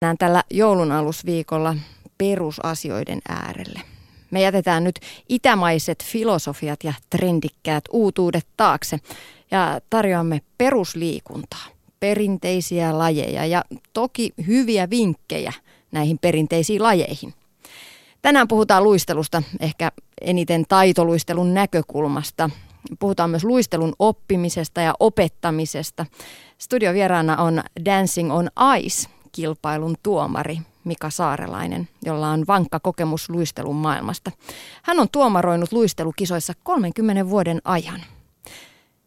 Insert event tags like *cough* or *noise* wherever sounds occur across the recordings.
Näen tällä joulun alusviikolla perusasioiden äärelle. Me jätetään nyt itämaiset filosofiat ja trendikkäät uutuudet taakse ja tarjoamme perusliikuntaa, perinteisiä lajeja ja toki hyviä vinkkejä näihin perinteisiin lajeihin. Tänään puhutaan luistelusta ehkä eniten taitoluistelun näkökulmasta. Puhutaan myös luistelun oppimisesta ja opettamisesta. Studiovieraana on Dancing on Ice kilpailun tuomari Mika Saarelainen, jolla on vankka kokemus luistelun maailmasta. Hän on tuomaroinut luistelukisoissa 30 vuoden ajan.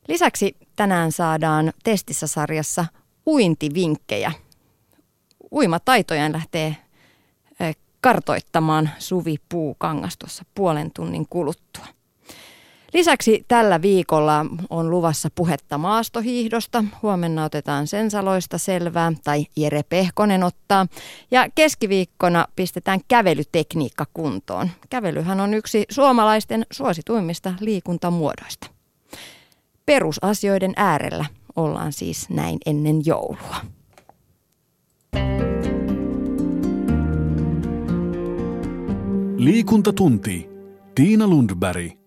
Lisäksi tänään saadaan testissä sarjassa uintivinkkejä. Uimataitojen lähtee kartoittamaan Suvi Puukangas tuossa puolen tunnin kuluttua. Lisäksi tällä viikolla on luvassa puhetta maastohiihdosta. Huomenna otetaan sensaloista selvää, tai Jere Pehkonen ottaa. Ja keskiviikkona pistetään kävelytekniikka kuntoon. Kävelyhän on yksi suomalaisten suosituimmista liikuntamuodoista. Perusasioiden äärellä ollaan siis näin ennen joulua. Liikuntatunti. Tiina Lundberg.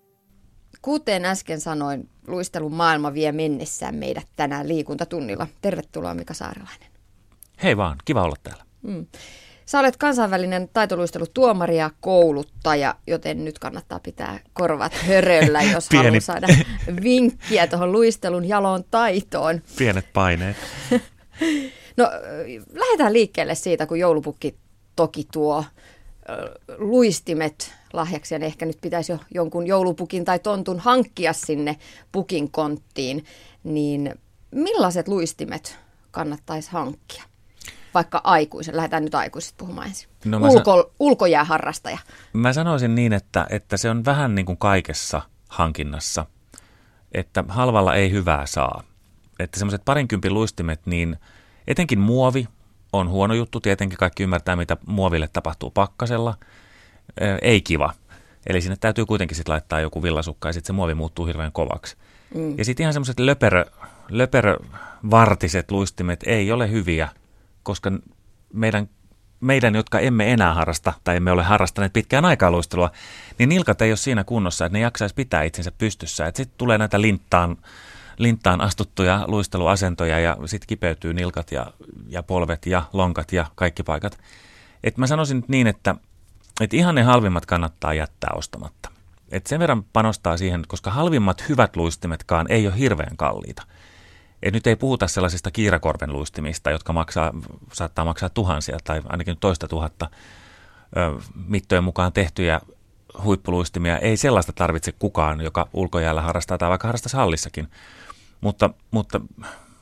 Kuten äsken sanoin, luistelun maailma vie mennessään meidät tänään liikuntatunnilla. Tervetuloa Mika Saarelainen. Hei vaan, kiva olla täällä. Mm. Sä olet kansainvälinen taitoluistelutuomari ja kouluttaja, joten nyt kannattaa pitää korvat höröllä, *laughs* jos Pieni... haluaa saada vinkkiä tuohon luistelun jaloon taitoon. Pienet paineet. *laughs* no, lähdetään liikkeelle siitä, kun joulupukki toki tuo luistimet lahjaksi ja ehkä nyt pitäisi jo jonkun joulupukin tai tontun hankkia sinne pukin konttiin, niin millaiset luistimet kannattaisi hankkia? Vaikka aikuisen, lähdetään nyt aikuisista puhumaan ensin. No Ulko, san... Ulkojääharrastaja. Mä sanoisin niin, että, että se on vähän niin kuin kaikessa hankinnassa, että halvalla ei hyvää saa. Että semmoiset parinkympin luistimet, niin etenkin muovi on huono juttu. Tietenkin kaikki ymmärtää, mitä muoville tapahtuu pakkasella. Ei kiva. Eli sinne täytyy kuitenkin sitten laittaa joku villasukka ja sitten se muovi muuttuu hirveän kovaksi. Mm. Ja sitten ihan semmoiset löperö, löperövartiset luistimet ei ole hyviä, koska meidän, meidän, jotka emme enää harrasta tai emme ole harrastaneet pitkään aikaa luistelua, niin nilkat ei ole siinä kunnossa, että ne jaksaisi pitää itsensä pystyssä. Sitten tulee näitä linttaan linttaan astuttuja luisteluasentoja ja sitten kipeytyy nilkat ja, ja polvet ja lonkat ja kaikki paikat. Et mä sanoisin nyt niin, että, että ihan ne halvimmat kannattaa jättää ostamatta. Et sen verran panostaa siihen, koska halvimmat hyvät luistimetkaan ei ole hirveän kalliita. Et nyt ei puhuta sellaisista kiirakorven luistimista, jotka maksaa, saattaa maksaa tuhansia tai ainakin toista tuhatta ö, mittojen mukaan tehtyjä huippuluistimia. Ei sellaista tarvitse kukaan, joka ulkojäällä harrastaa tai vaikka harrastaisi hallissakin. Mutta, mutta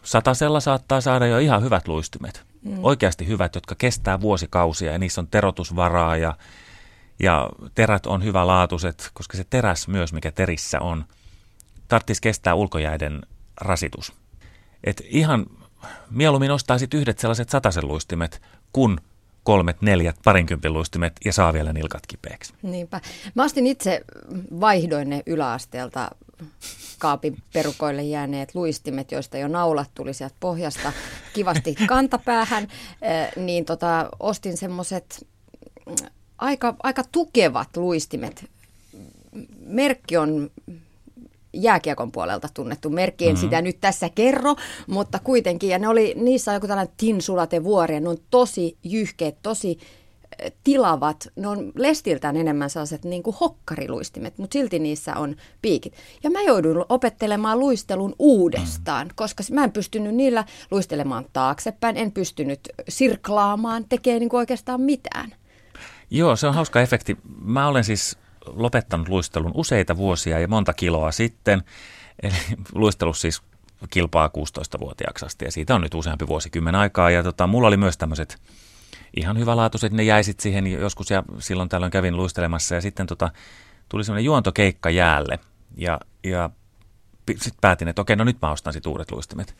satasella saattaa saada jo ihan hyvät luistimet. Mm. Oikeasti hyvät, jotka kestää vuosikausia ja niissä on terotusvaraa ja, ja terät on hyvälaatuiset, koska se teräs myös, mikä terissä on, tarvitsisi kestää ulkojäiden rasitus. Et ihan mieluummin ostaisit yhdet sellaiset satasen luistimet, kun kolmet, neljät, parinkympin luistimet ja saa vielä nilkat kipeäksi. Niinpä. Mä ostin itse, vaihdoin ne yläasteelta kaapin perukoille jääneet luistimet, joista jo naulat tuli sieltä pohjasta kivasti *laughs* kantapäähän, niin tota, ostin semmoiset aika, aika tukevat luistimet. Merkki on jääkiekon puolelta tunnettu merkki, en mm-hmm. sitä nyt tässä kerro, mutta kuitenkin, ja ne oli, niissä on joku tällainen tinsulatevuori, ja ne on tosi jyhkeät, tosi tilavat, ne on lestiltään enemmän sellaiset niin kuin hokkariluistimet, mutta silti niissä on piikit. Ja mä jouduin opettelemaan luistelun uudestaan, mm. koska mä en pystynyt niillä luistelemaan taaksepäin, en pystynyt sirklaamaan, tekee niin kuin oikeastaan mitään. Joo, se on hauska efekti. Mä olen siis lopettanut luistelun useita vuosia ja monta kiloa sitten. Eli luistelus siis kilpaa 16-vuotiaaksi asti ja siitä on nyt useampi vuosikymmen aikaa. Ja tota, mulla oli myös tämmöiset ihan hyvälaatuiset, ne jäisit siihen joskus ja silloin tällöin kävin luistelemassa ja sitten tota, tuli semmoinen juontokeikka jäälle ja, ja sitten päätin, että okei, no nyt mä ostan sitten uudet luistimet.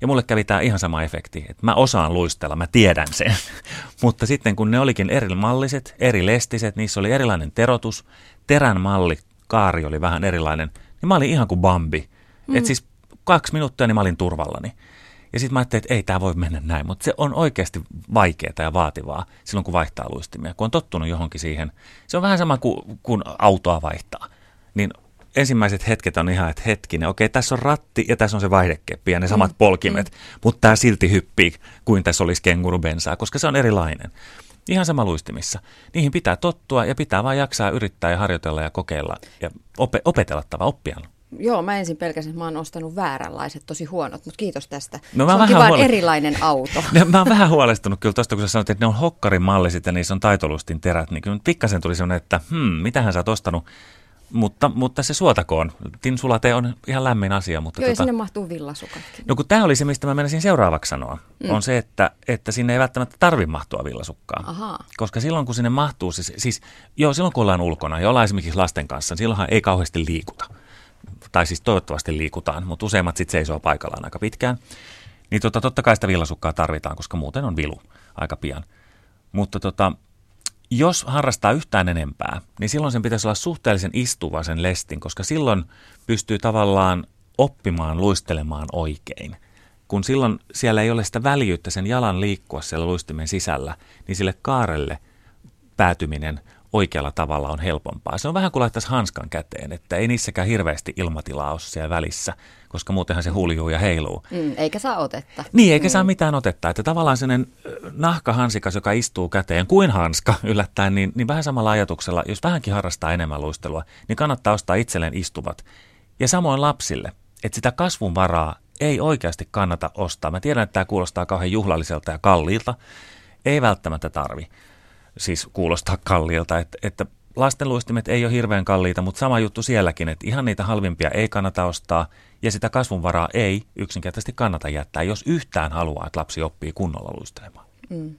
Ja mulle kävi tämä ihan sama efekti, että mä osaan luistella, mä tiedän sen. *laughs* Mutta sitten kun ne olikin eri malliset, eri lestiset, niissä oli erilainen terotus, terän malli, kaari oli vähän erilainen, niin mä olin ihan kuin Bambi. Mm. Et siis kaksi minuuttia, niin mä olin turvallani. Ja sitten mä ajattelin, että ei tämä voi mennä näin, mutta se on oikeasti vaikeaa ja vaativaa silloin, kun vaihtaa luistimia. Kun on tottunut johonkin siihen, se on vähän sama kuin kun autoa vaihtaa. Niin ensimmäiset hetket on ihan, että hetkinen, okei, tässä on ratti ja tässä on se vaihdekeppi ja ne samat mm, polkimet, mm. mutta tämä silti hyppii kuin tässä olisi kengurubensaa, koska se on erilainen. Ihan sama luistimissa. Niihin pitää tottua ja pitää vaan jaksaa yrittää ja harjoitella ja kokeilla ja ope- opetella tava oppia. Joo, mä ensin pelkäsin, että mä oon ostanut vääränlaiset, tosi huonot, mutta kiitos tästä. No, mä se on vähän huole... erilainen auto. *laughs* no, mä oon vähän huolestunut kyllä tuosta, kun sä sanoit, että ne on hokkarin malliset ja niissä on taitolustin terät, niin kyllä pikkasen tuli sellainen, että hmm, mitähän sä oot ostanut mutta, mutta se suotakoon. Tinsulate on ihan lämmin asia. Mutta Joo, tota, sinne mahtuu villasukatkin. No kun tämä oli se, mistä mä menisin seuraavaksi sanoa, mm. on se, että, että sinne ei välttämättä tarvitse mahtua villasukkaa. Aha. Koska silloin, kun sinne mahtuu, siis, siis joo, silloin kun ollaan ulkona ja ollaan esimerkiksi lasten kanssa, niin silloinhan ei kauheasti liikuta. Tai siis toivottavasti liikutaan, mutta useimmat sitten seisoo paikallaan aika pitkään. Niin tota, totta kai sitä villasukkaa tarvitaan, koska muuten on vilu aika pian. Mutta tota, jos harrastaa yhtään enempää, niin silloin sen pitäisi olla suhteellisen istuva sen lestin, koska silloin pystyy tavallaan oppimaan luistelemaan oikein. Kun silloin siellä ei ole sitä väljyyttä sen jalan liikkua siellä luistimen sisällä, niin sille kaarelle päätyminen oikealla tavalla on helpompaa. Se on vähän kuin laittaisi hanskan käteen, että ei niissäkään hirveästi ilmatilaa ole siellä välissä, koska muutenhan se huljuu ja heiluu. Mm, eikä saa otetta. Niin, eikä mm. saa mitään otetta. Että tavallaan sellainen nahkahansikas, joka istuu käteen kuin hanska *laughs* yllättäen, niin, niin vähän samalla ajatuksella, jos vähänkin harrastaa enemmän luistelua, niin kannattaa ostaa itselleen istuvat. Ja samoin lapsille, että sitä kasvun varaa ei oikeasti kannata ostaa. Mä tiedän, että tämä kuulostaa kauhean juhlalliselta ja kalliilta. Ei välttämättä tarvi siis kuulostaa kalliilta, että, että lastenluistimet ei ole hirveän kalliita, mutta sama juttu sielläkin, että ihan niitä halvimpia ei kannata ostaa ja sitä kasvunvaraa ei yksinkertaisesti kannata jättää, jos yhtään haluaa, että lapsi oppii kunnolla luistelemaan. Mm.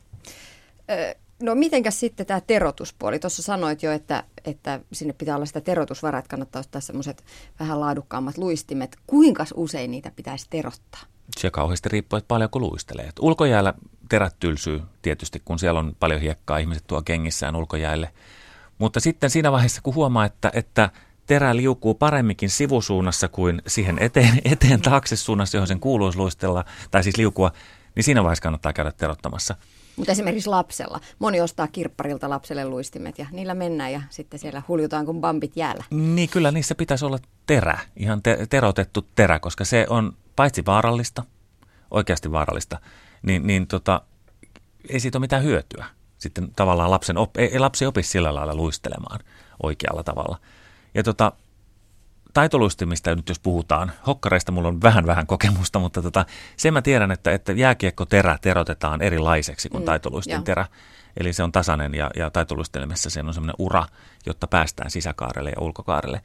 no mitenkäs sitten tämä terotuspuoli? Tuossa sanoit jo, että, että sinne pitää olla sitä terotusvaraa, että kannattaa ottaa semmoiset vähän laadukkaammat luistimet. Kuinka usein niitä pitäisi terottaa? Se kauheasti riippuu, että paljonko luistelee. Et ulkojäällä terät tylsyy tietysti, kun siellä on paljon hiekkaa, ihmiset tuo kengissään ulkojäälle. Mutta sitten siinä vaiheessa, kun huomaa, että, että terä liukuu paremminkin sivusuunnassa kuin siihen eteen, *laughs* eteen taakse suunnassa, johon sen kuuluisi luistella, tai siis liukua, niin siinä vaiheessa kannattaa käydä terottamassa. Mutta esimerkiksi lapsella. Moni ostaa kirpparilta lapselle luistimet ja niillä mennään ja sitten siellä huljutaan kuin bambit jäällä. Niin kyllä niissä pitäisi olla terä, ihan te- terotettu terä, koska se on paitsi vaarallista, oikeasti vaarallista, niin, niin tota, ei siitä ole mitään hyötyä. Sitten tavallaan lapsen op, ei, lapsi opi sillä lailla luistelemaan oikealla tavalla. Ja tota, taitoluistimista nyt jos puhutaan, hokkareista mulla on vähän vähän kokemusta, mutta tota, sen mä tiedän, että, että jääkiekko-terä terotetaan erilaiseksi kuin mm, taitoluistin terä. Eli se on tasainen ja, ja taitoluistelemassa se on semmoinen ura, jotta päästään sisäkaarelle ja ulkokaarelle.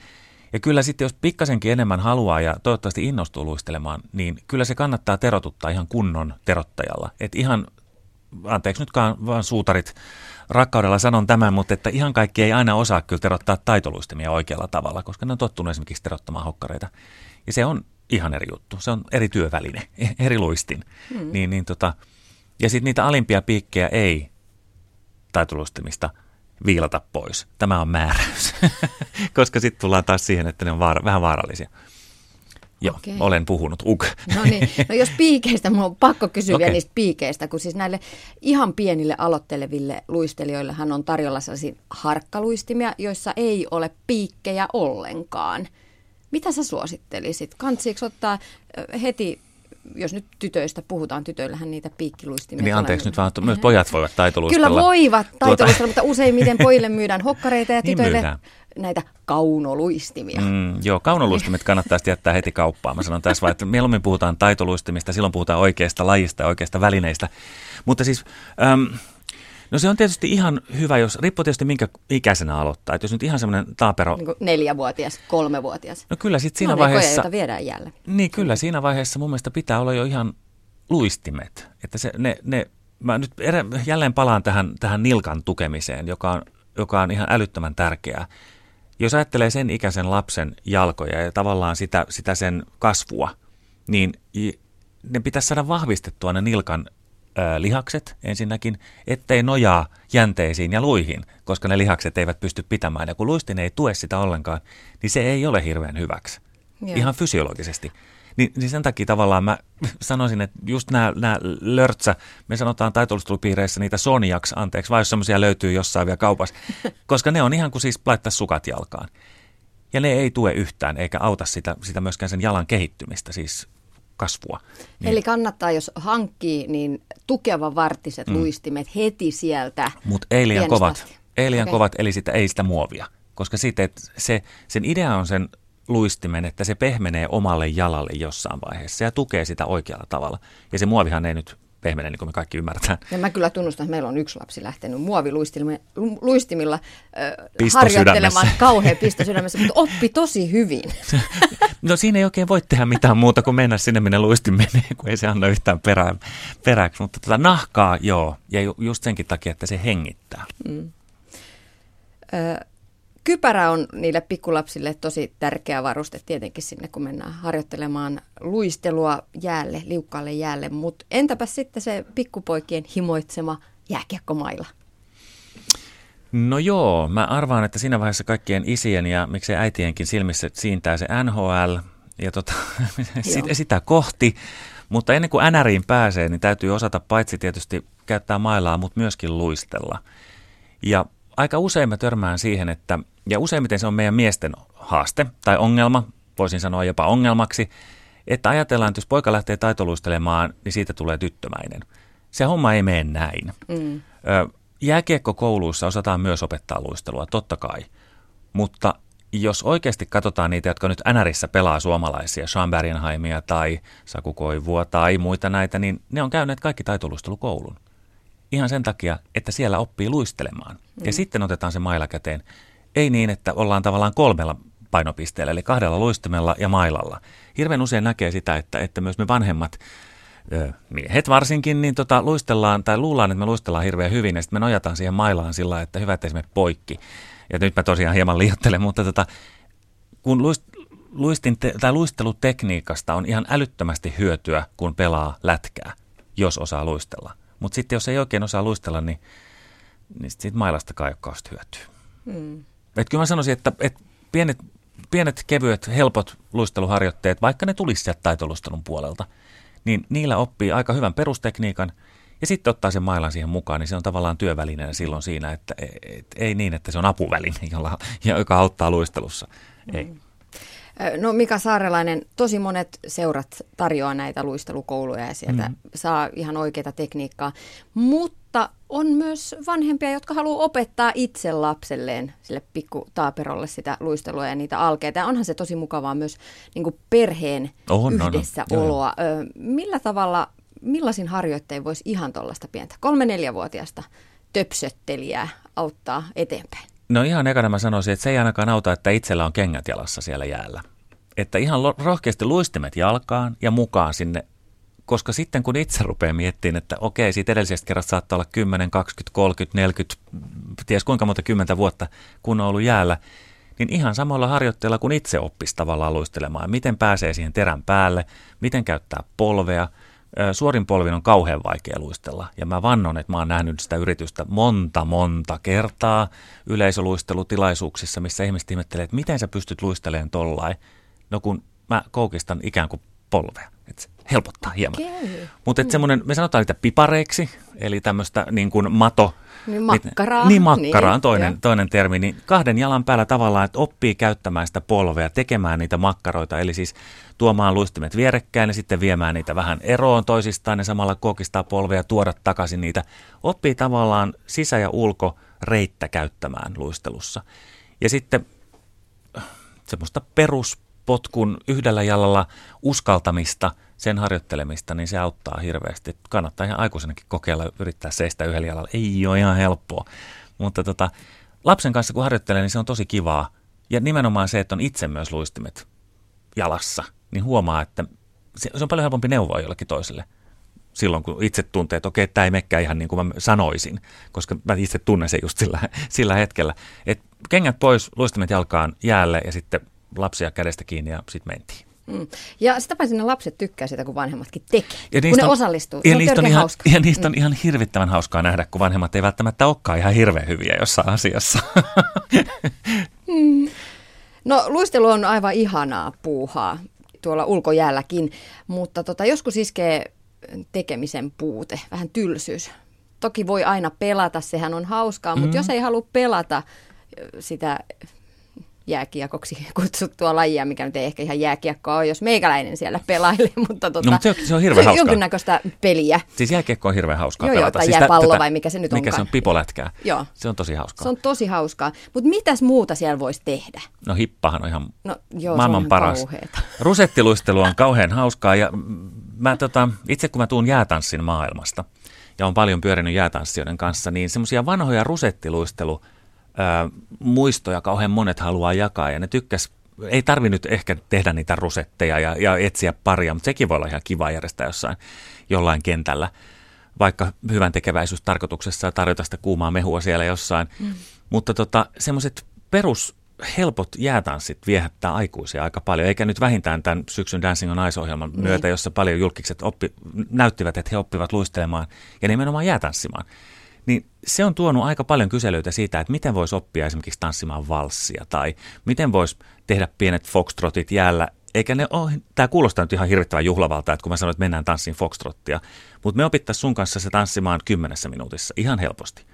Ja kyllä sitten, jos pikkasenkin enemmän haluaa ja toivottavasti innostuu luistelemaan, niin kyllä se kannattaa terotuttaa ihan kunnon terottajalla. Että ihan, anteeksi nyt vaan suutarit, rakkaudella sanon tämän, mutta että ihan kaikki ei aina osaa kyllä terottaa taitoluistimia oikealla tavalla, koska ne on tottunut esimerkiksi terottamaan hokkareita. Ja se on ihan eri juttu. Se on eri työväline, *laughs* eri luistin. Hmm. Niin, niin tota, ja sitten niitä alimpia piikkejä ei taitoluistimista – viilata pois. Tämä on määräys, *laughs* koska sitten tullaan taas siihen, että ne on vaara, vähän vaarallisia. Joo, okay. olen puhunut. Uk. No niin, no jos piikeistä, minulla on pakko kysyä okay. niistä piikeistä, kun siis näille ihan pienille aloitteleville luistelijoillehan on tarjolla sellaisia harkkaluistimia, joissa ei ole piikkejä ollenkaan. Mitä sä suosittelisit? Kantsiiko ottaa heti jos nyt tytöistä puhutaan, tytöillähän niitä piikkiluistimia Niin anteeksi nyt vaan, myös pojat voivat taitoluistella. Kyllä voivat tuota- taitoluistella, tuota... mutta useimmiten pojille myydään hokkareita ja *laughs* niin tytöille niin näitä kaunoluistimia. Mm, joo, kaunoluistimet kannattaa jättää heti kauppaan. Mä sanon tässä vaan, että mieluummin puhutaan taitoluistimista, silloin puhutaan oikeista lajista ja oikeista välineistä. Mutta siis... Äm, No se on tietysti ihan hyvä, jos riippuu tietysti minkä ikäisenä aloittaa. Että jos nyt ihan semmoinen taapero... Niin neljävuotias, kolmevuotias. No kyllä sitten siinä no, vaiheessa... Ne viedään jälleen. Niin kyllä siinä vaiheessa mun mielestä pitää olla jo ihan luistimet. Että se, ne, ne, mä nyt jälleen palaan tähän, tähän nilkan tukemiseen, joka on, joka on ihan älyttömän tärkeää. Jos ajattelee sen ikäisen lapsen jalkoja ja tavallaan sitä, sitä sen kasvua, niin ne pitäisi saada vahvistettua ne nilkan lihakset ensinnäkin, ettei nojaa jänteisiin ja luihin, koska ne lihakset eivät pysty pitämään. Ja kun luistin ei tue sitä ollenkaan, niin se ei ole hirveän hyväksi. Joo. Ihan fysiologisesti. Niin, niin sen takia tavallaan mä *laughs* sanoisin, että just nämä, nämä lörtsä, me sanotaan taitolustelupiireissä niitä soniaks, anteeksi, vai jos semmoisia löytyy jossain vielä kaupassa, *laughs* koska ne on ihan kuin siis laittaa sukat jalkaan. Ja ne ei tue yhtään, eikä auta sitä, sitä myöskään sen jalan kehittymistä, siis kasvua. Niin. Eli kannattaa, jos hankkii, niin tukeva vartiset mm. luistimet heti sieltä. Mutta ei liian kovat. Ei liian okay. kovat, eli sitä, ei sitä muovia. Koska sitten, se, sen idea on sen luistimen, että se pehmenee omalle jalalle jossain vaiheessa ja tukee sitä oikealla tavalla. Ja se muovihan ei nyt pehmene, niin kuin me kaikki ymmärretään. Ja mä kyllä tunnustan, että meillä on yksi lapsi lähtenyt muoviluistimilla äh, harjoittelemaan kauhean pisto sydämessä, mutta oppi tosi hyvin. *laughs* no siinä ei oikein voi tehdä mitään muuta kuin mennä sinne, minne luistin *laughs* menee, kun ei se anna yhtään perää, peräksi. Mutta tota nahkaa joo, ja just senkin takia, että se hengittää. Mm. Ö, Kypärä on niille pikkulapsille tosi tärkeä varuste tietenkin sinne, kun mennään harjoittelemaan luistelua jäälle, liukkaalle jäälle. Mutta entäpä sitten se pikkupoikien himoitsema jääkiekkomailla? No joo, mä arvaan, että siinä vaiheessa kaikkien isien ja miksei äitienkin silmissä siintää se NHL ja tota, *laughs* sitä kohti. Mutta ennen kuin NRiin pääsee, niin täytyy osata paitsi tietysti käyttää mailaa, mutta myöskin luistella. Ja aika usein mä törmään siihen, että, ja useimmiten se on meidän miesten haaste tai ongelma, voisin sanoa jopa ongelmaksi, että ajatellaan, että jos poika lähtee taitoluistelemaan, niin siitä tulee tyttömäinen. Se homma ei mene näin. Mm. Jääkiekkokouluissa osataan myös opettaa luistelua, totta kai. Mutta jos oikeasti katsotaan niitä, jotka nyt NRissä pelaa suomalaisia, Sean Bergenheimia tai Saku Koivua tai muita näitä, niin ne on käyneet kaikki taitoluistelukoulun ihan sen takia, että siellä oppii luistelemaan. Mm. Ja sitten otetaan se maila käteen. Ei niin, että ollaan tavallaan kolmella painopisteellä, eli kahdella luistimella ja mailalla. Hirveän usein näkee sitä, että, että myös me vanhemmat miehet varsinkin, niin tota, luistellaan tai luullaan, että me luistellaan hirveän hyvin ja sitten me nojataan siihen mailaan sillä että hyvä, että me poikki. Ja nyt mä tosiaan hieman liioittelen, mutta tota, kun luist, luistin te, tai luistelutekniikasta on ihan älyttömästi hyötyä, kun pelaa lätkää, jos osaa luistella. Mutta sitten jos ei oikein osaa luistella, niin, niin siitä mailasta kai hyötyy. Hmm. Et kyllä mä sanoisin, että, että pienet, pienet, kevyet, helpot luisteluharjoitteet, vaikka ne tulisi sieltä taitolustelun puolelta, niin niillä oppii aika hyvän perustekniikan ja sitten ottaa sen mailan siihen mukaan, niin se on tavallaan työvälineenä silloin siinä, että et, et, ei niin, että se on apuväline, jolla, joka auttaa luistelussa. Ei. No Mika Saarelainen, tosi monet seurat tarjoaa näitä luistelukouluja ja sieltä mm. saa ihan oikeita tekniikkaa, mutta on myös vanhempia, jotka haluaa opettaa itse lapselleen, sille pikku taaperolle sitä luistelua ja niitä alkeita. Ja onhan se tosi mukavaa myös niin kuin perheen on, yhdessäoloa. On, on. Millä tavalla, millaisin harjoittein voisi ihan tuollaista pientä kolme-neljävuotiaasta töpsöttelijää auttaa eteenpäin? No ihan ekana mä sanoisin, että se ei ainakaan auta, että itsellä on kengät jalassa siellä jäällä. Että ihan rohkeasti luistimet jalkaan ja mukaan sinne, koska sitten kun itse rupeaa miettimään, että okei, siitä edellisestä kerrasta saattaa olla 10, 20, 30, 40, ties kuinka monta kymmentä vuotta, kun on ollut jäällä, niin ihan samalla harjoitteella kun itse oppisi tavallaan luistelemaan. Miten pääsee siihen terän päälle, miten käyttää polvea – suorin polvin on kauhean vaikea luistella. Ja mä vannon, että mä oon nähnyt sitä yritystä monta, monta kertaa yleisöluistelutilaisuuksissa, missä ihmiset ihmettelee, että miten sä pystyt luistelemaan tollain. No kun mä koukistan ikään kuin polvea. Että se helpottaa hieman. Okay. Mutta semmoinen, me sanotaan niitä pipareiksi, eli tämmöistä niin kuin mato, niin makkaraa. Niin makkaraa on niin, toinen, toinen termi. Niin kahden jalan päällä tavallaan, että oppii käyttämään sitä polvea, tekemään niitä makkaroita. Eli siis tuomaan luistimet vierekkäin ja sitten viemään niitä vähän eroon toisistaan ja samalla kokistaa polvea ja tuoda takaisin niitä. Oppii tavallaan sisä- ja ulko reittä käyttämään luistelussa. Ja sitten semmoista peruspotkun yhdellä jalalla uskaltamista, sen harjoittelemista, niin se auttaa hirveästi. Kannattaa ihan aikuisenakin kokeilla yrittää seistä yhdellä jalalla. Ei ole ihan helppoa. Mutta tota, lapsen kanssa kun harjoittelee, niin se on tosi kivaa. Ja nimenomaan se, että on itse myös luistimet jalassa – niin huomaa, että se, se on paljon helpompi neuvoa jollekin toiselle silloin, kun itse tuntee, että okei, tämä ei mekään ihan niin kuin mä sanoisin, koska mä itse tunnen sen just sillä, *laughs* sillä hetkellä. Et kengät pois, luistimet jalkaan jäälle ja sitten lapsia kädestä kiinni ja sitten mentiin. Mm. Ja sitä paitsi ne lapset tykkää sitä, kun vanhemmatkin tekee, ja kun ne on, osallistuu. Ja, niistä on, ihan, ja niistä on mm. ihan hirvittävän hauskaa nähdä, kun vanhemmat ei välttämättä olekaan ihan hirveän hyviä jossain asiassa. *laughs* mm. No luistelu on aivan ihanaa puuhaa tuolla ulkojäälläkin, mutta tota, joskus iskee tekemisen puute, vähän tylsyys. Toki voi aina pelata, sehän on hauskaa, mutta mm. jos ei halua pelata sitä jääkiekoksi *laughs* kutsuttua lajia, mikä nyt ei ehkä ihan jääkiekkoa ole, jos meikäläinen siellä pelailee, *laughs* mutta, tota, no, mutta se, on, se on hirveän hauskaa. Jonkinnäköistä peliä. Siis jääkiekko on hirveän hauskaa joo, pelata. Joo, siis jääpallo tätä, vai mikä se nyt mikä onkaan. se on, pipolätkää. Joo. Se on tosi hauskaa. Se on tosi hauskaa. Mutta mitäs muuta siellä voisi tehdä? No hippahan on ihan no, joo, maailman on paras. Kauheeta. *laughs* Rusettiluistelu on kauhean hauskaa ja mä, tota, itse kun mä tuun jäätanssin maailmasta ja on paljon pyörinyt jäätanssijoiden kanssa, niin semmoisia vanhoja rusettiluistelu ää, muistoja kauhean monet haluaa jakaa ja ne tykkäs ei tarvi nyt ehkä tehdä niitä rusetteja ja, ja etsiä paria, mutta sekin voi olla ihan kiva järjestää jossain jollain kentällä, vaikka hyvän tekeväisyystarkoituksessa ja tarjota sitä kuumaa mehua siellä jossain. Mm. Mutta tota, semmoiset perus helpot jäätanssit viehättää aikuisia aika paljon, eikä nyt vähintään tämän syksyn Dancing on Ice-ohjelman niin. myötä, jossa paljon julkikset oppi, näyttivät, että he oppivat luistelemaan ja nimenomaan jäätanssimaan niin se on tuonut aika paljon kyselyitä siitä, että miten voisi oppia esimerkiksi tanssimaan valssia tai miten voisi tehdä pienet foxtrotit jäällä. Eikä ne ole, tämä kuulostaa nyt ihan hirvittävän juhlavalta, että kun mä sanoin, että mennään tanssiin foxtrottia, mutta me opittaisiin sun kanssa se tanssimaan kymmenessä minuutissa ihan helposti.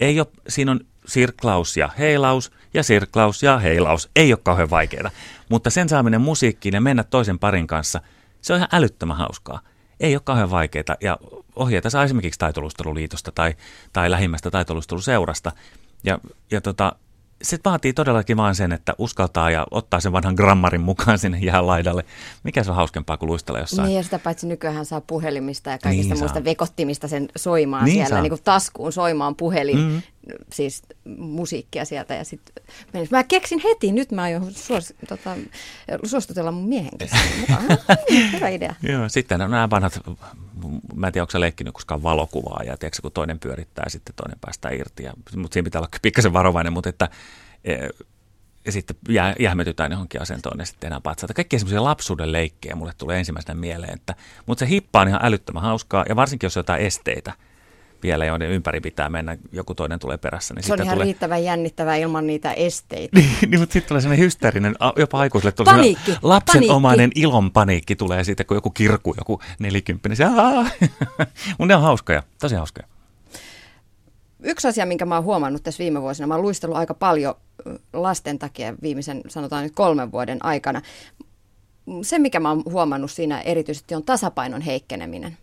Ei ole, siinä on sirklaus ja heilaus ja sirklaus ja heilaus. Ei ole kauhean vaikeaa, mutta sen saaminen musiikkiin ja mennä toisen parin kanssa, se on ihan älyttömän hauskaa ei ole kauhean vaikeaa. Ja ohjeita saa esimerkiksi taitolusteluliitosta tai, tai lähimmästä taitolusteluseurasta. Ja, ja tota, se vaatii todellakin vain sen, että uskaltaa ja ottaa sen vanhan grammarin mukaan sinne jäälaidalle. Mikä se on hauskempaa kuin luistella jossain? Niin ja sitä paitsi nykyään saa puhelimista ja kaikista Niin muista saa. vekottimista sen soimaan Niin siellä, saa. niin kuin taskuun soimaan puhelin, Mm. Siis musiikkia sieltä. Ja sit, menis. mä keksin heti, nyt mä aion suos, tota, suostutella mun miehen kanssa. *laughs* Hmm, Hyvä idea. Joo, sitten on nämä vanhat, mä en tiedä, onko sä leikkinyt koskaan valokuvaa ja tiedätkö, kun toinen pyörittää ja sitten toinen päästää irti. Ja, mutta siinä pitää olla pikkasen varovainen, mutta että e, ja sitten jää, jähmetytään johonkin asentoon ja sitten tehdään patsaita. Kaikki semmoisia lapsuuden leikkejä mulle tulee ensimmäisenä mieleen. Että, mutta se hippa on ihan älyttömän hauskaa ja varsinkin jos on jotain esteitä vielä, joiden ympäri pitää mennä, joku toinen tulee perässä. Niin Se on ihan tulee, riittävän jännittävää ilman niitä esteitä. niin, *laughs* mutta sitten tulee semmoinen hysteerinen, jopa aikuisille tulee Paniikki, lapsenomainen ilon paniikki tulee siitä, kun joku kirkku, joku nelikymppinen, se *laughs* Mutta ne on hauskoja, tosi hauskoja. Yksi asia, minkä mä oon huomannut tässä viime vuosina, mä oon luistellut aika paljon lasten takia viimeisen, sanotaan nyt kolmen vuoden aikana. Se, mikä mä oon huomannut siinä erityisesti, on tasapainon heikkeneminen.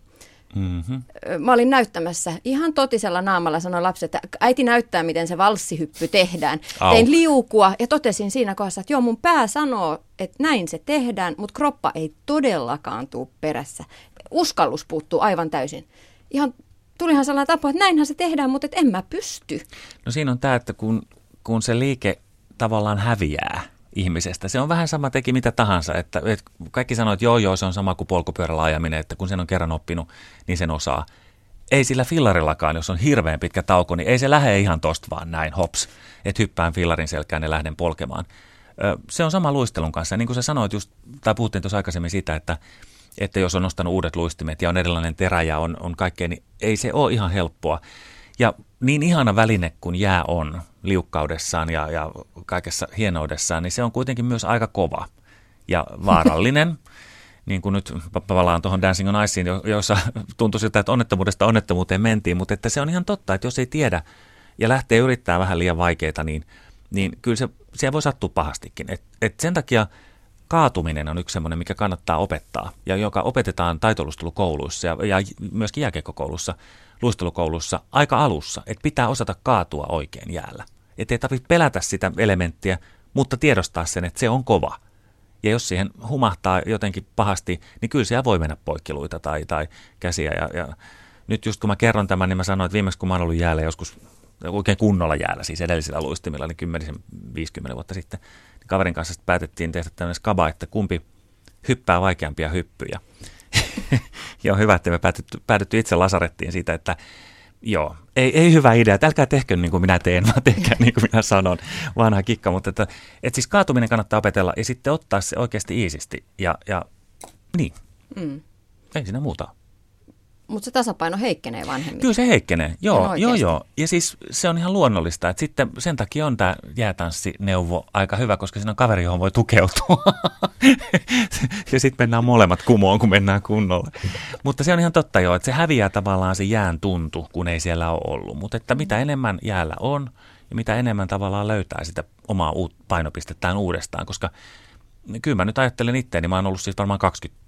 Mm-hmm. Mä olin näyttämässä ihan totisella naamalla, sanoi lapsi, että äiti näyttää, miten se valssihyppy tehdään. Au. Tein liukua ja totesin siinä kohdassa, että joo, mun pää sanoo, että näin se tehdään, mutta kroppa ei todellakaan tuu perässä. Uskallus puuttuu aivan täysin. Ihan tulihan sellainen tapa, että näinhän se tehdään, mutta et en mä pysty. No siinä on tämä, että kun, kun se liike tavallaan häviää ihmisestä, se on vähän sama teki mitä tahansa, että, että kaikki sanoo, että joo joo, se on sama kuin polkupyörällä ajaminen, että kun sen on kerran oppinut, niin sen osaa. Ei sillä fillarillakaan, jos on hirveän pitkä tauko, niin ei se lähde ihan tosta vaan näin, hops, että hyppään fillarin selkään ja lähden polkemaan. Se on sama luistelun kanssa. Ja niin kuin sä sanoit just, tai puhuttiin tuossa aikaisemmin siitä, että, että jos on nostanut uudet luistimet ja on erilainen terä ja on, on kaikkea, niin ei se ole ihan helppoa. Ja niin ihana väline kuin jää on liukkaudessaan ja, ja kaikessa hienoudessaan, niin se on kuitenkin myös aika kova ja vaarallinen. *laughs* niin kuin nyt palaan tuohon Dancing on Iceen, jo- jossa tuntui siltä, että onnettomuudesta onnettomuuteen mentiin, mutta että se on ihan totta, että jos ei tiedä ja lähtee yrittää vähän liian vaikeita, niin, niin kyllä se, siellä voi sattua pahastikin. Et, et sen takia kaatuminen on yksi semmoinen, mikä kannattaa opettaa ja joka opetetaan taitolustelukouluissa ja, ja myöskin jääkiekkokoulussa, luistelukoulussa aika alussa, että pitää osata kaatua oikein jäällä. Että ei tarvitse pelätä sitä elementtiä, mutta tiedostaa sen, että se on kova. Ja jos siihen humahtaa jotenkin pahasti, niin kyllä siellä voi mennä poikkiluita tai, tai käsiä. Ja, ja nyt just kun mä kerron tämän, niin mä sanoin, että viimeksi kun mä oon ollut jäällä joskus oikein kunnolla jäällä, siis edellisillä luistimilla, niin 10-50 vuotta sitten, niin kaverin kanssa päätettiin tehdä tämmöinen skaba, että kumpi hyppää vaikeampia hyppyjä. *laughs* ja on hyvä, että me päädytty, päädytty itse lasarettiin siitä, että joo, ei, ei hyvä idea, että älkää tehkö niin kuin minä teen, *laughs* vaan tehkää niin kuin minä sanon, vanha kikka, mutta että, että siis kaatuminen kannattaa opetella ja sitten ottaa se oikeasti iisisti ja, ja niin, Mm. ei siinä muuta. Mutta se tasapaino heikkenee vanhemmilla. Kyllä se heikkenee, joo, joo, joo. Ja siis se on ihan luonnollista, että sitten sen takia on tämä jäätanssineuvo aika hyvä, koska siinä on kaveri, johon voi tukeutua. *laughs* ja sitten mennään molemmat kumoon, kun mennään kunnolla. Mutta se on ihan totta joo, että se häviää tavallaan se jään tuntu, kun ei siellä ole ollut. Mutta että mitä enemmän jäällä on ja mitä enemmän tavallaan löytää sitä omaa painopistettään uudestaan, koska kyllä mä nyt ajattelen itteeni, mä oon ollut siis varmaan 20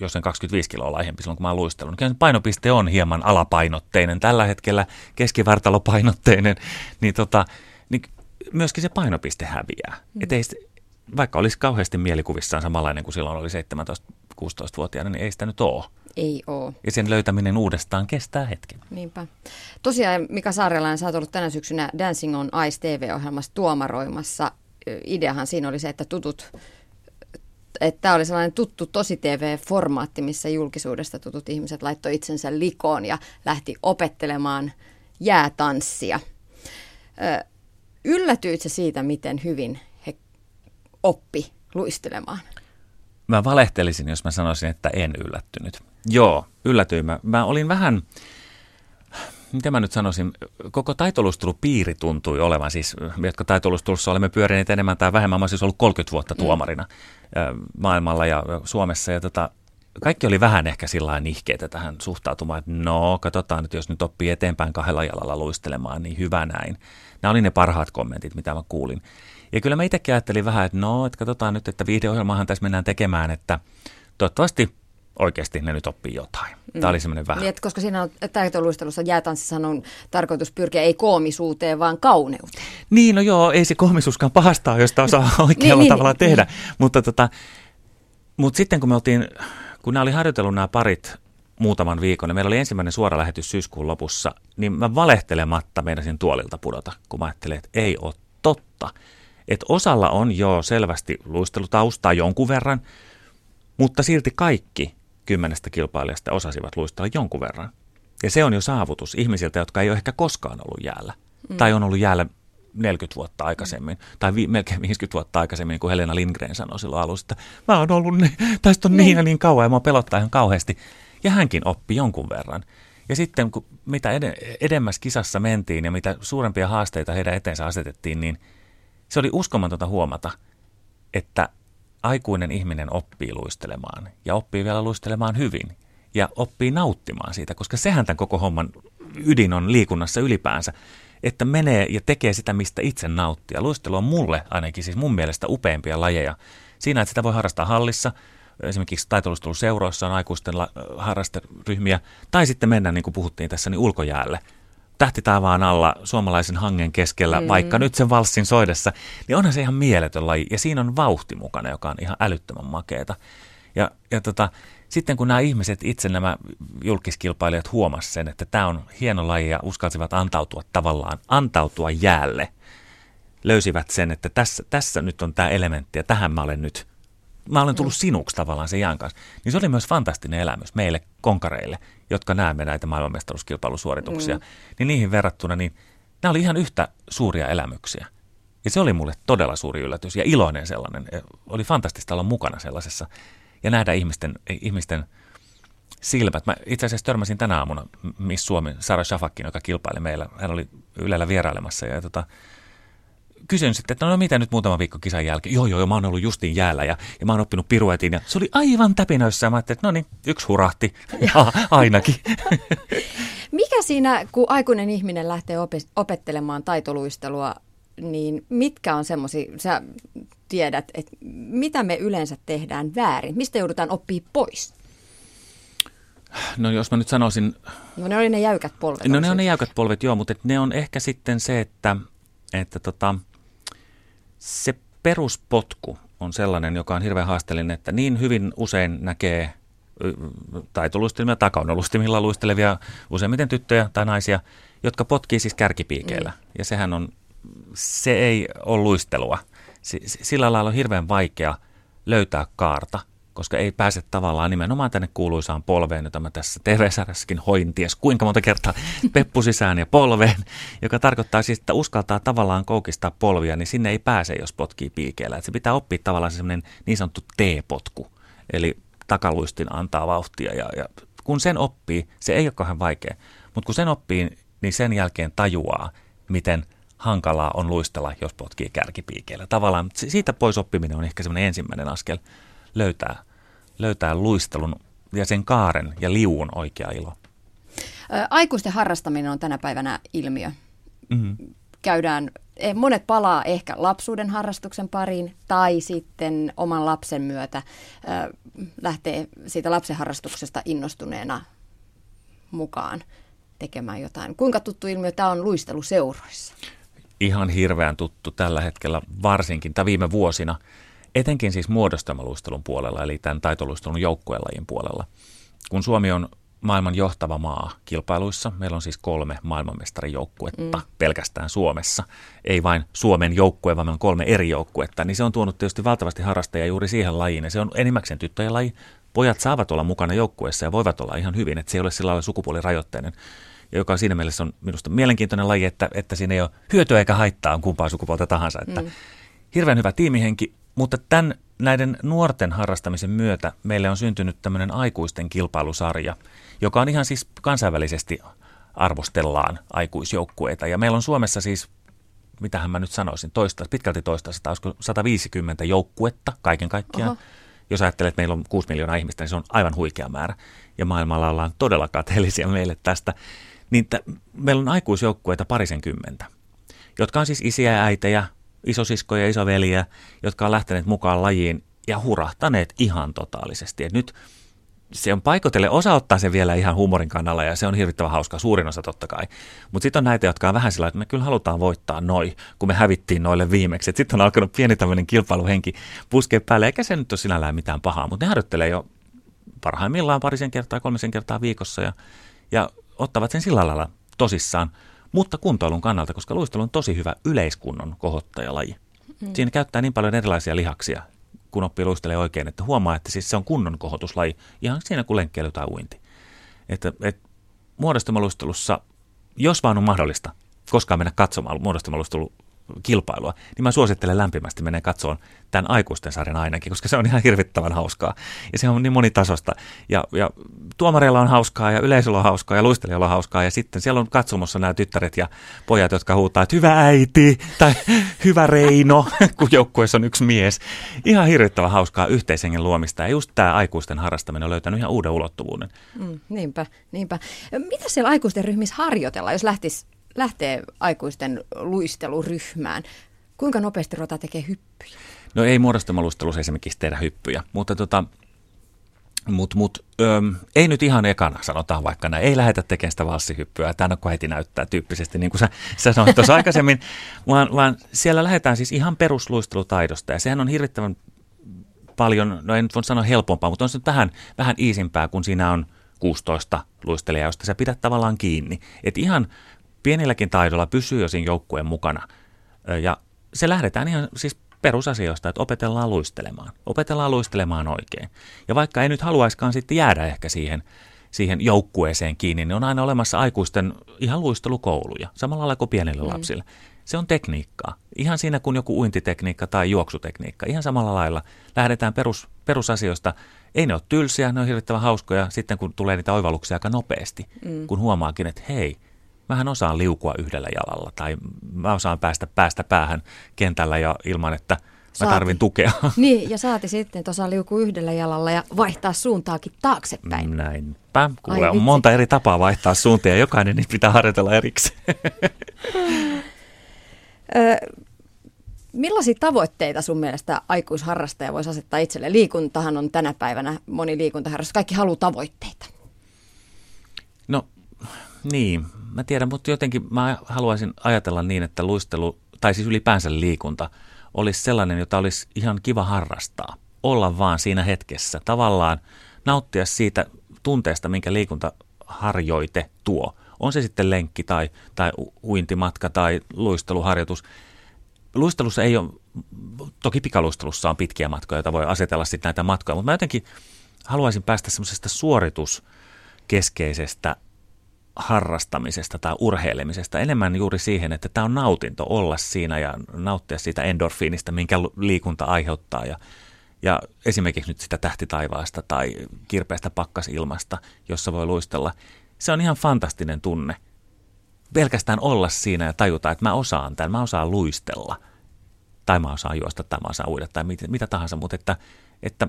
jos en 25 kiloa laihempi silloin, kun mä oon luistellut. Se painopiste on hieman alapainotteinen. Tällä hetkellä keskivartalopainotteinen, niin, tota, niin myöskin se painopiste häviää. Mm. Et ei vaikka olisi kauheasti mielikuvissaan samanlainen kuin silloin oli 17-16-vuotiaana, niin ei sitä nyt ole. Ei oo. Ja sen löytäminen uudestaan kestää hetken. Niinpä. Tosiaan Mika Saarelainen, sä oot ollut tänä syksynä Dancing on Ice TV-ohjelmassa tuomaroimassa. Ideahan siinä oli se, että tutut että tämä oli sellainen tuttu tosi TV-formaatti, missä julkisuudesta tutut ihmiset laittoi itsensä likoon ja lähti opettelemaan jäätanssia. Yllätyitkö siitä, miten hyvin he oppi luistelemaan? Mä valehtelisin, jos mä sanoisin, että en yllättynyt. Joo, yllätyin. Mä, mä olin vähän, mitä mä nyt sanoisin, koko taitolustelupiiri tuntui olevan, siis me, jotka taitolustelussa olemme pyörineet enemmän tai vähemmän, mä siis ollut 30 vuotta tuomarina mm. maailmalla ja Suomessa ja tota, kaikki oli vähän ehkä sillä nihkeitä tähän suhtautumaan, että no, katsotaan nyt, jos nyt oppii eteenpäin kahdella jalalla luistelemaan, niin hyvä näin. Nämä oli ne parhaat kommentit, mitä mä kuulin. Ja kyllä mä itsekin ajattelin vähän, että no, että katsotaan nyt, että viihdeohjelmahan tässä mennään tekemään, että toivottavasti oikeasti ne nyt oppii jotain. Tämä oli semmoinen vähän. Niin, koska siinä on taitoluistelussa jäätanssissa on tarkoitus pyrkiä ei koomisuuteen, vaan kauneuteen. Niin, no joo, ei se koomisuuskaan pahastaa, jos sitä osaa *laughs* oikealla niin, tavalla niin, tehdä. Mutta, tota, mutta sitten kun me oltiin, kun nämä oli harjoitellut nämä parit muutaman viikon, ja meillä oli ensimmäinen suora lähetys syyskuun lopussa, niin mä valehtelematta meinasin tuolilta pudota, kun mä ajattelin, että ei ole totta. Että osalla on jo selvästi luistelutaustaa jonkun verran, mutta silti kaikki kymmenestä kilpailijasta osasivat luistella jonkun verran. Ja se on jo saavutus ihmisiltä, jotka ei ole ehkä koskaan ollut jäällä. Mm. Tai on ollut jäällä 40 vuotta aikaisemmin, mm. tai vi- melkein 50 vuotta aikaisemmin, niin kuin Helena Lindgren sanoi silloin alussa, että mä oon ollut ne, *laughs* tästä on niin ja niin kauan, ja mä pelottaa ihan kauheasti. Ja hänkin oppi jonkun verran. Ja sitten kun mitä ed- edemmäs kisassa mentiin ja mitä suurempia haasteita heidän eteensä asetettiin, niin se oli uskomatonta huomata, että aikuinen ihminen oppii luistelemaan ja oppii vielä luistelemaan hyvin ja oppii nauttimaan siitä, koska sehän tämän koko homman ydin on liikunnassa ylipäänsä, että menee ja tekee sitä, mistä itse nauttii. Ja luistelu on mulle ainakin siis mun mielestä upeimpia lajeja. Siinä, että sitä voi harrastaa hallissa, esimerkiksi taitolusteluseuroissa on aikuisten harrasteryhmiä, tai sitten mennä, niin kuin puhuttiin tässä, niin ulkojäälle – tähtitaivaan alla suomalaisen hangen keskellä, mm. vaikka nyt sen valssin soidessa, niin onhan se ihan mieletön laji. Ja siinä on vauhti mukana, joka on ihan älyttömän makeeta. Ja, ja tota, sitten kun nämä ihmiset, itse nämä julkiskilpailijat huomasivat sen, että tämä on hieno laji ja uskalsivat antautua tavallaan, antautua jäälle, löysivät sen, että tässä, tässä nyt on tämä elementti ja tähän mä olen nyt mä olen tullut sinuksi tavallaan sen jään kanssa. Niin se oli myös fantastinen elämys meille konkareille, jotka näemme näitä maailmanmestaruuskilpailusuorituksia. Mm. Niin niihin verrattuna, niin nämä oli ihan yhtä suuria elämyksiä. Ja se oli mulle todella suuri yllätys ja iloinen sellainen. Oli fantastista olla mukana sellaisessa ja nähdä ihmisten, ihmisten silmät. Mä itse asiassa törmäsin tänä aamuna Miss Suomi Sara Shafakin, joka kilpaili meillä. Hän oli Ylellä vierailemassa ja tota, kysyn sitten, että no mitä nyt muutama viikko kisan jälkeen. Joo, joo, joo, mä oon ollut justiin jäällä ja, ja mä oon oppinut piruetin. Ja se oli aivan täpinöissä mä ajattelin, että no niin, yksi hurahti ja, ainakin. *laughs* Mikä siinä, kun aikuinen ihminen lähtee op- opettelemaan taitoluistelua, niin mitkä on semmoisia, sä tiedät, että mitä me yleensä tehdään väärin? Mistä joudutaan oppii pois? No jos mä nyt sanoisin... No ne oli ne jäykät polvet. No ne on ne jäykät polvet, joo, mutta ne on ehkä sitten se, että, että tota, se peruspotku on sellainen, joka on hirveän haasteellinen, että niin hyvin usein näkee taitoluistimilla tai kaunolustimilla luistelevia useimmiten tyttöjä tai naisia, jotka potkii siis kärkipiikeillä. Mm. Ja sehän on, se ei ole luistelua. Sillä lailla on hirveän vaikea löytää kaarta, koska ei pääse tavallaan nimenomaan tänne kuuluisaan polveen, jota mä tässä TV-sarjassakin hoin ties kuinka monta kertaa *laughs* peppu sisään ja polveen, joka tarkoittaa siis, että uskaltaa tavallaan koukistaa polvia, niin sinne ei pääse, jos potkii piikeellä. Että se pitää oppia tavallaan semmoinen niin sanottu T-potku, eli takaluistin antaa vauhtia ja, ja kun sen oppii, se ei ole kauhean vaikea, mutta kun sen oppii, niin sen jälkeen tajuaa, miten hankalaa on luistella, jos potkii kärkipiikeillä. Tavallaan siitä pois oppiminen on ehkä semmoinen ensimmäinen askel löytää, löytää luistelun ja sen kaaren ja liuun oikea ilo. Aikuisten harrastaminen on tänä päivänä ilmiö. Mm-hmm. Käydään, eh, monet palaa ehkä lapsuuden harrastuksen pariin tai sitten oman lapsen myötä lähtee siitä lapsen harrastuksesta innostuneena mukaan tekemään jotain. Kuinka tuttu ilmiö tämä on luisteluseuroissa? Ihan hirveän tuttu tällä hetkellä, varsinkin tai viime vuosina, etenkin siis muodostamaluistelun puolella, eli tämän taitoluistelun joukkuelajin puolella. Kun Suomi on maailman johtava maa kilpailuissa. Meillä on siis kolme maailmanmestarijoukkuetta mm. pelkästään Suomessa. Ei vain Suomen joukkue, vaan meillä on kolme eri joukkuetta. Niin se on tuonut tietysti valtavasti harrastajia juuri siihen lajiin. Ja se on enimmäkseen tyttöjen laji. Pojat saavat olla mukana joukkueessa ja voivat olla ihan hyvin, että se ei ole sillä lailla sukupuolirajoitteinen. Ja joka siinä mielessä on minusta mielenkiintoinen laji, että, että siinä ei ole hyötyä eikä haittaa kumpaa sukupuolta tahansa. Että mm. Hirveän hyvä tiimihenki, mutta tämän, näiden nuorten harrastamisen myötä meille on syntynyt tämmöinen aikuisten kilpailusarja – joka on ihan siis kansainvälisesti arvostellaan aikuisjoukkueita. Ja meillä on Suomessa siis, mitähän mä nyt sanoisin, toista, pitkälti toista, 150 joukkuetta kaiken kaikkiaan. Oho. Jos ajattelet, että meillä on 6 miljoonaa ihmistä, niin se on aivan huikea määrä. Ja maailmalla ollaan todella kateellisia meille tästä. Niin t- meillä on aikuisjoukkueita parisenkymmentä, jotka on siis isiä ja äitejä, isosiskoja ja isoveliä, jotka on lähteneet mukaan lajiin ja hurahtaneet ihan totaalisesti. Et nyt se on paikotelle, osa ottaa sen vielä ihan huumorin kannalla ja se on hirvittävän hauskaa, suurin osa totta kai. Mutta sitten on näitä, jotka on vähän sillä että me kyllä halutaan voittaa noi, kun me hävittiin noille viimeksi. Sitten on alkanut pieni tämmöinen kilpailuhenki puskea päälle, eikä se nyt ole sinällään mitään pahaa, mutta ne harjoittelee jo parhaimmillaan parisen kertaa, kolmisen kertaa viikossa ja, ja ottavat sen sillä lailla tosissaan, mutta kuntoilun kannalta, koska luistelu on tosi hyvä yleiskunnon kohottajalaji. Mm. Siinä käyttää niin paljon erilaisia lihaksia, kun oppii luistelee oikein, että huomaa, että siis se on kunnon kohotuslaji, ihan siinä kuin lenkkeily tai uinti. Että, että muodostumaluistelussa, jos vaan on mahdollista, koskaan mennä katsomaan muodostumaluistelu kilpailua, niin mä suosittelen lämpimästi mennä katsomaan tämän aikuisten sarjan ainakin, koska se on ihan hirvittävän hauskaa. Ja se on niin monitasosta. Ja, ja tuomareilla on hauskaa ja yleisöllä on hauskaa ja luistelijalla on hauskaa. Ja sitten siellä on katsomossa nämä tyttäret ja pojat, jotka huutaa, että hyvä äiti tai *laughs* hyvä Reino, *laughs* kun joukkueessa on yksi mies. Ihan hirvittävän hauskaa yhteishengen luomista. Ja just tämä aikuisten harrastaminen on löytänyt ihan uuden ulottuvuuden. Mm, niinpä, niinpä. Mitä siellä aikuisten ryhmissä harjoitellaan, jos lähtisi lähtee aikuisten luisteluryhmään, kuinka nopeasti rota tekee hyppyjä? No ei muodostumaluistelussa esimerkiksi tehdä hyppyjä, mutta tota, mut, mut, öm, ei nyt ihan ekana, sanotaan vaikka näin. Ei lähdetä tekemään sitä valssihyppyä, tämä on heti näyttää tyyppisesti, niin kuin sä, sä *laughs* sanoit tuossa aikaisemmin, vaan, vaan siellä lähdetään siis ihan perusluistelutaidosta, ja sehän on hirvittävän paljon, no en nyt voi sanoa helpompaa, mutta on se nyt vähän, vähän iisimpää, kun siinä on 16 luistelijaa, josta sä pidät tavallaan kiinni. Et ihan pienilläkin taidolla pysyy jo siinä joukkueen mukana. Ja se lähdetään ihan siis perusasioista, että opetellaan luistelemaan. Opetellaan luistelemaan oikein. Ja vaikka ei nyt haluaiskaan sitten jäädä ehkä siihen, siihen joukkueeseen kiinni, niin on aina olemassa aikuisten ihan luistelukouluja, samalla lailla kuin pienille mm. lapsille. Se on tekniikkaa. Ihan siinä kuin joku uintitekniikka tai juoksutekniikka. Ihan samalla lailla lähdetään perus, perusasioista. Ei ne ole tylsiä, ne on hirvittävän hauskoja sitten kun tulee niitä oivalluksia aika nopeasti, mm. kun huomaakin, että hei, mähän osaan liukua yhdellä jalalla tai mä osaan päästä päästä päähän kentällä ja ilman, että mä tarvin tukea. *laughs* Niin, ja saati sitten tuossa liukua yhdellä jalalla ja vaihtaa suuntaakin taaksepäin. Näinpä. Kuule, Ai, on monta eri tapaa vaihtaa suuntia ja jokainen niitä pitää harjoitella erikseen. *laughs* Millaisia tavoitteita sun mielestä aikuisharrastaja voisi asettaa itselle? Liikuntahan on tänä päivänä moni liikuntaharrastus. Kaikki haluaa tavoitteita. No niin, mä tiedän, mutta jotenkin mä haluaisin ajatella niin, että luistelu, tai siis ylipäänsä liikunta, olisi sellainen, jota olisi ihan kiva harrastaa. Olla vaan siinä hetkessä. Tavallaan nauttia siitä tunteesta, minkä liikuntaharjoite tuo. On se sitten lenkki tai, tai uintimatka tai luisteluharjoitus. Luistelussa ei ole, toki pikaluistelussa on pitkiä matkoja, joita voi asetella sitten näitä matkoja, mutta mä jotenkin haluaisin päästä semmoisesta suorituskeskeisestä harrastamisesta tai urheilemisesta, enemmän juuri siihen, että tämä on nautinto olla siinä ja nauttia siitä endorfiinista, minkä liikunta aiheuttaa ja, ja esimerkiksi nyt sitä tähtitaivaasta tai kirpeästä pakkasilmasta, jossa voi luistella. Se on ihan fantastinen tunne. Pelkästään olla siinä ja tajuta, että mä osaan tämän, mä osaan luistella. Tai mä osaan juosta, tai mä osaan uida, tai mitä, mitä tahansa, mutta että, että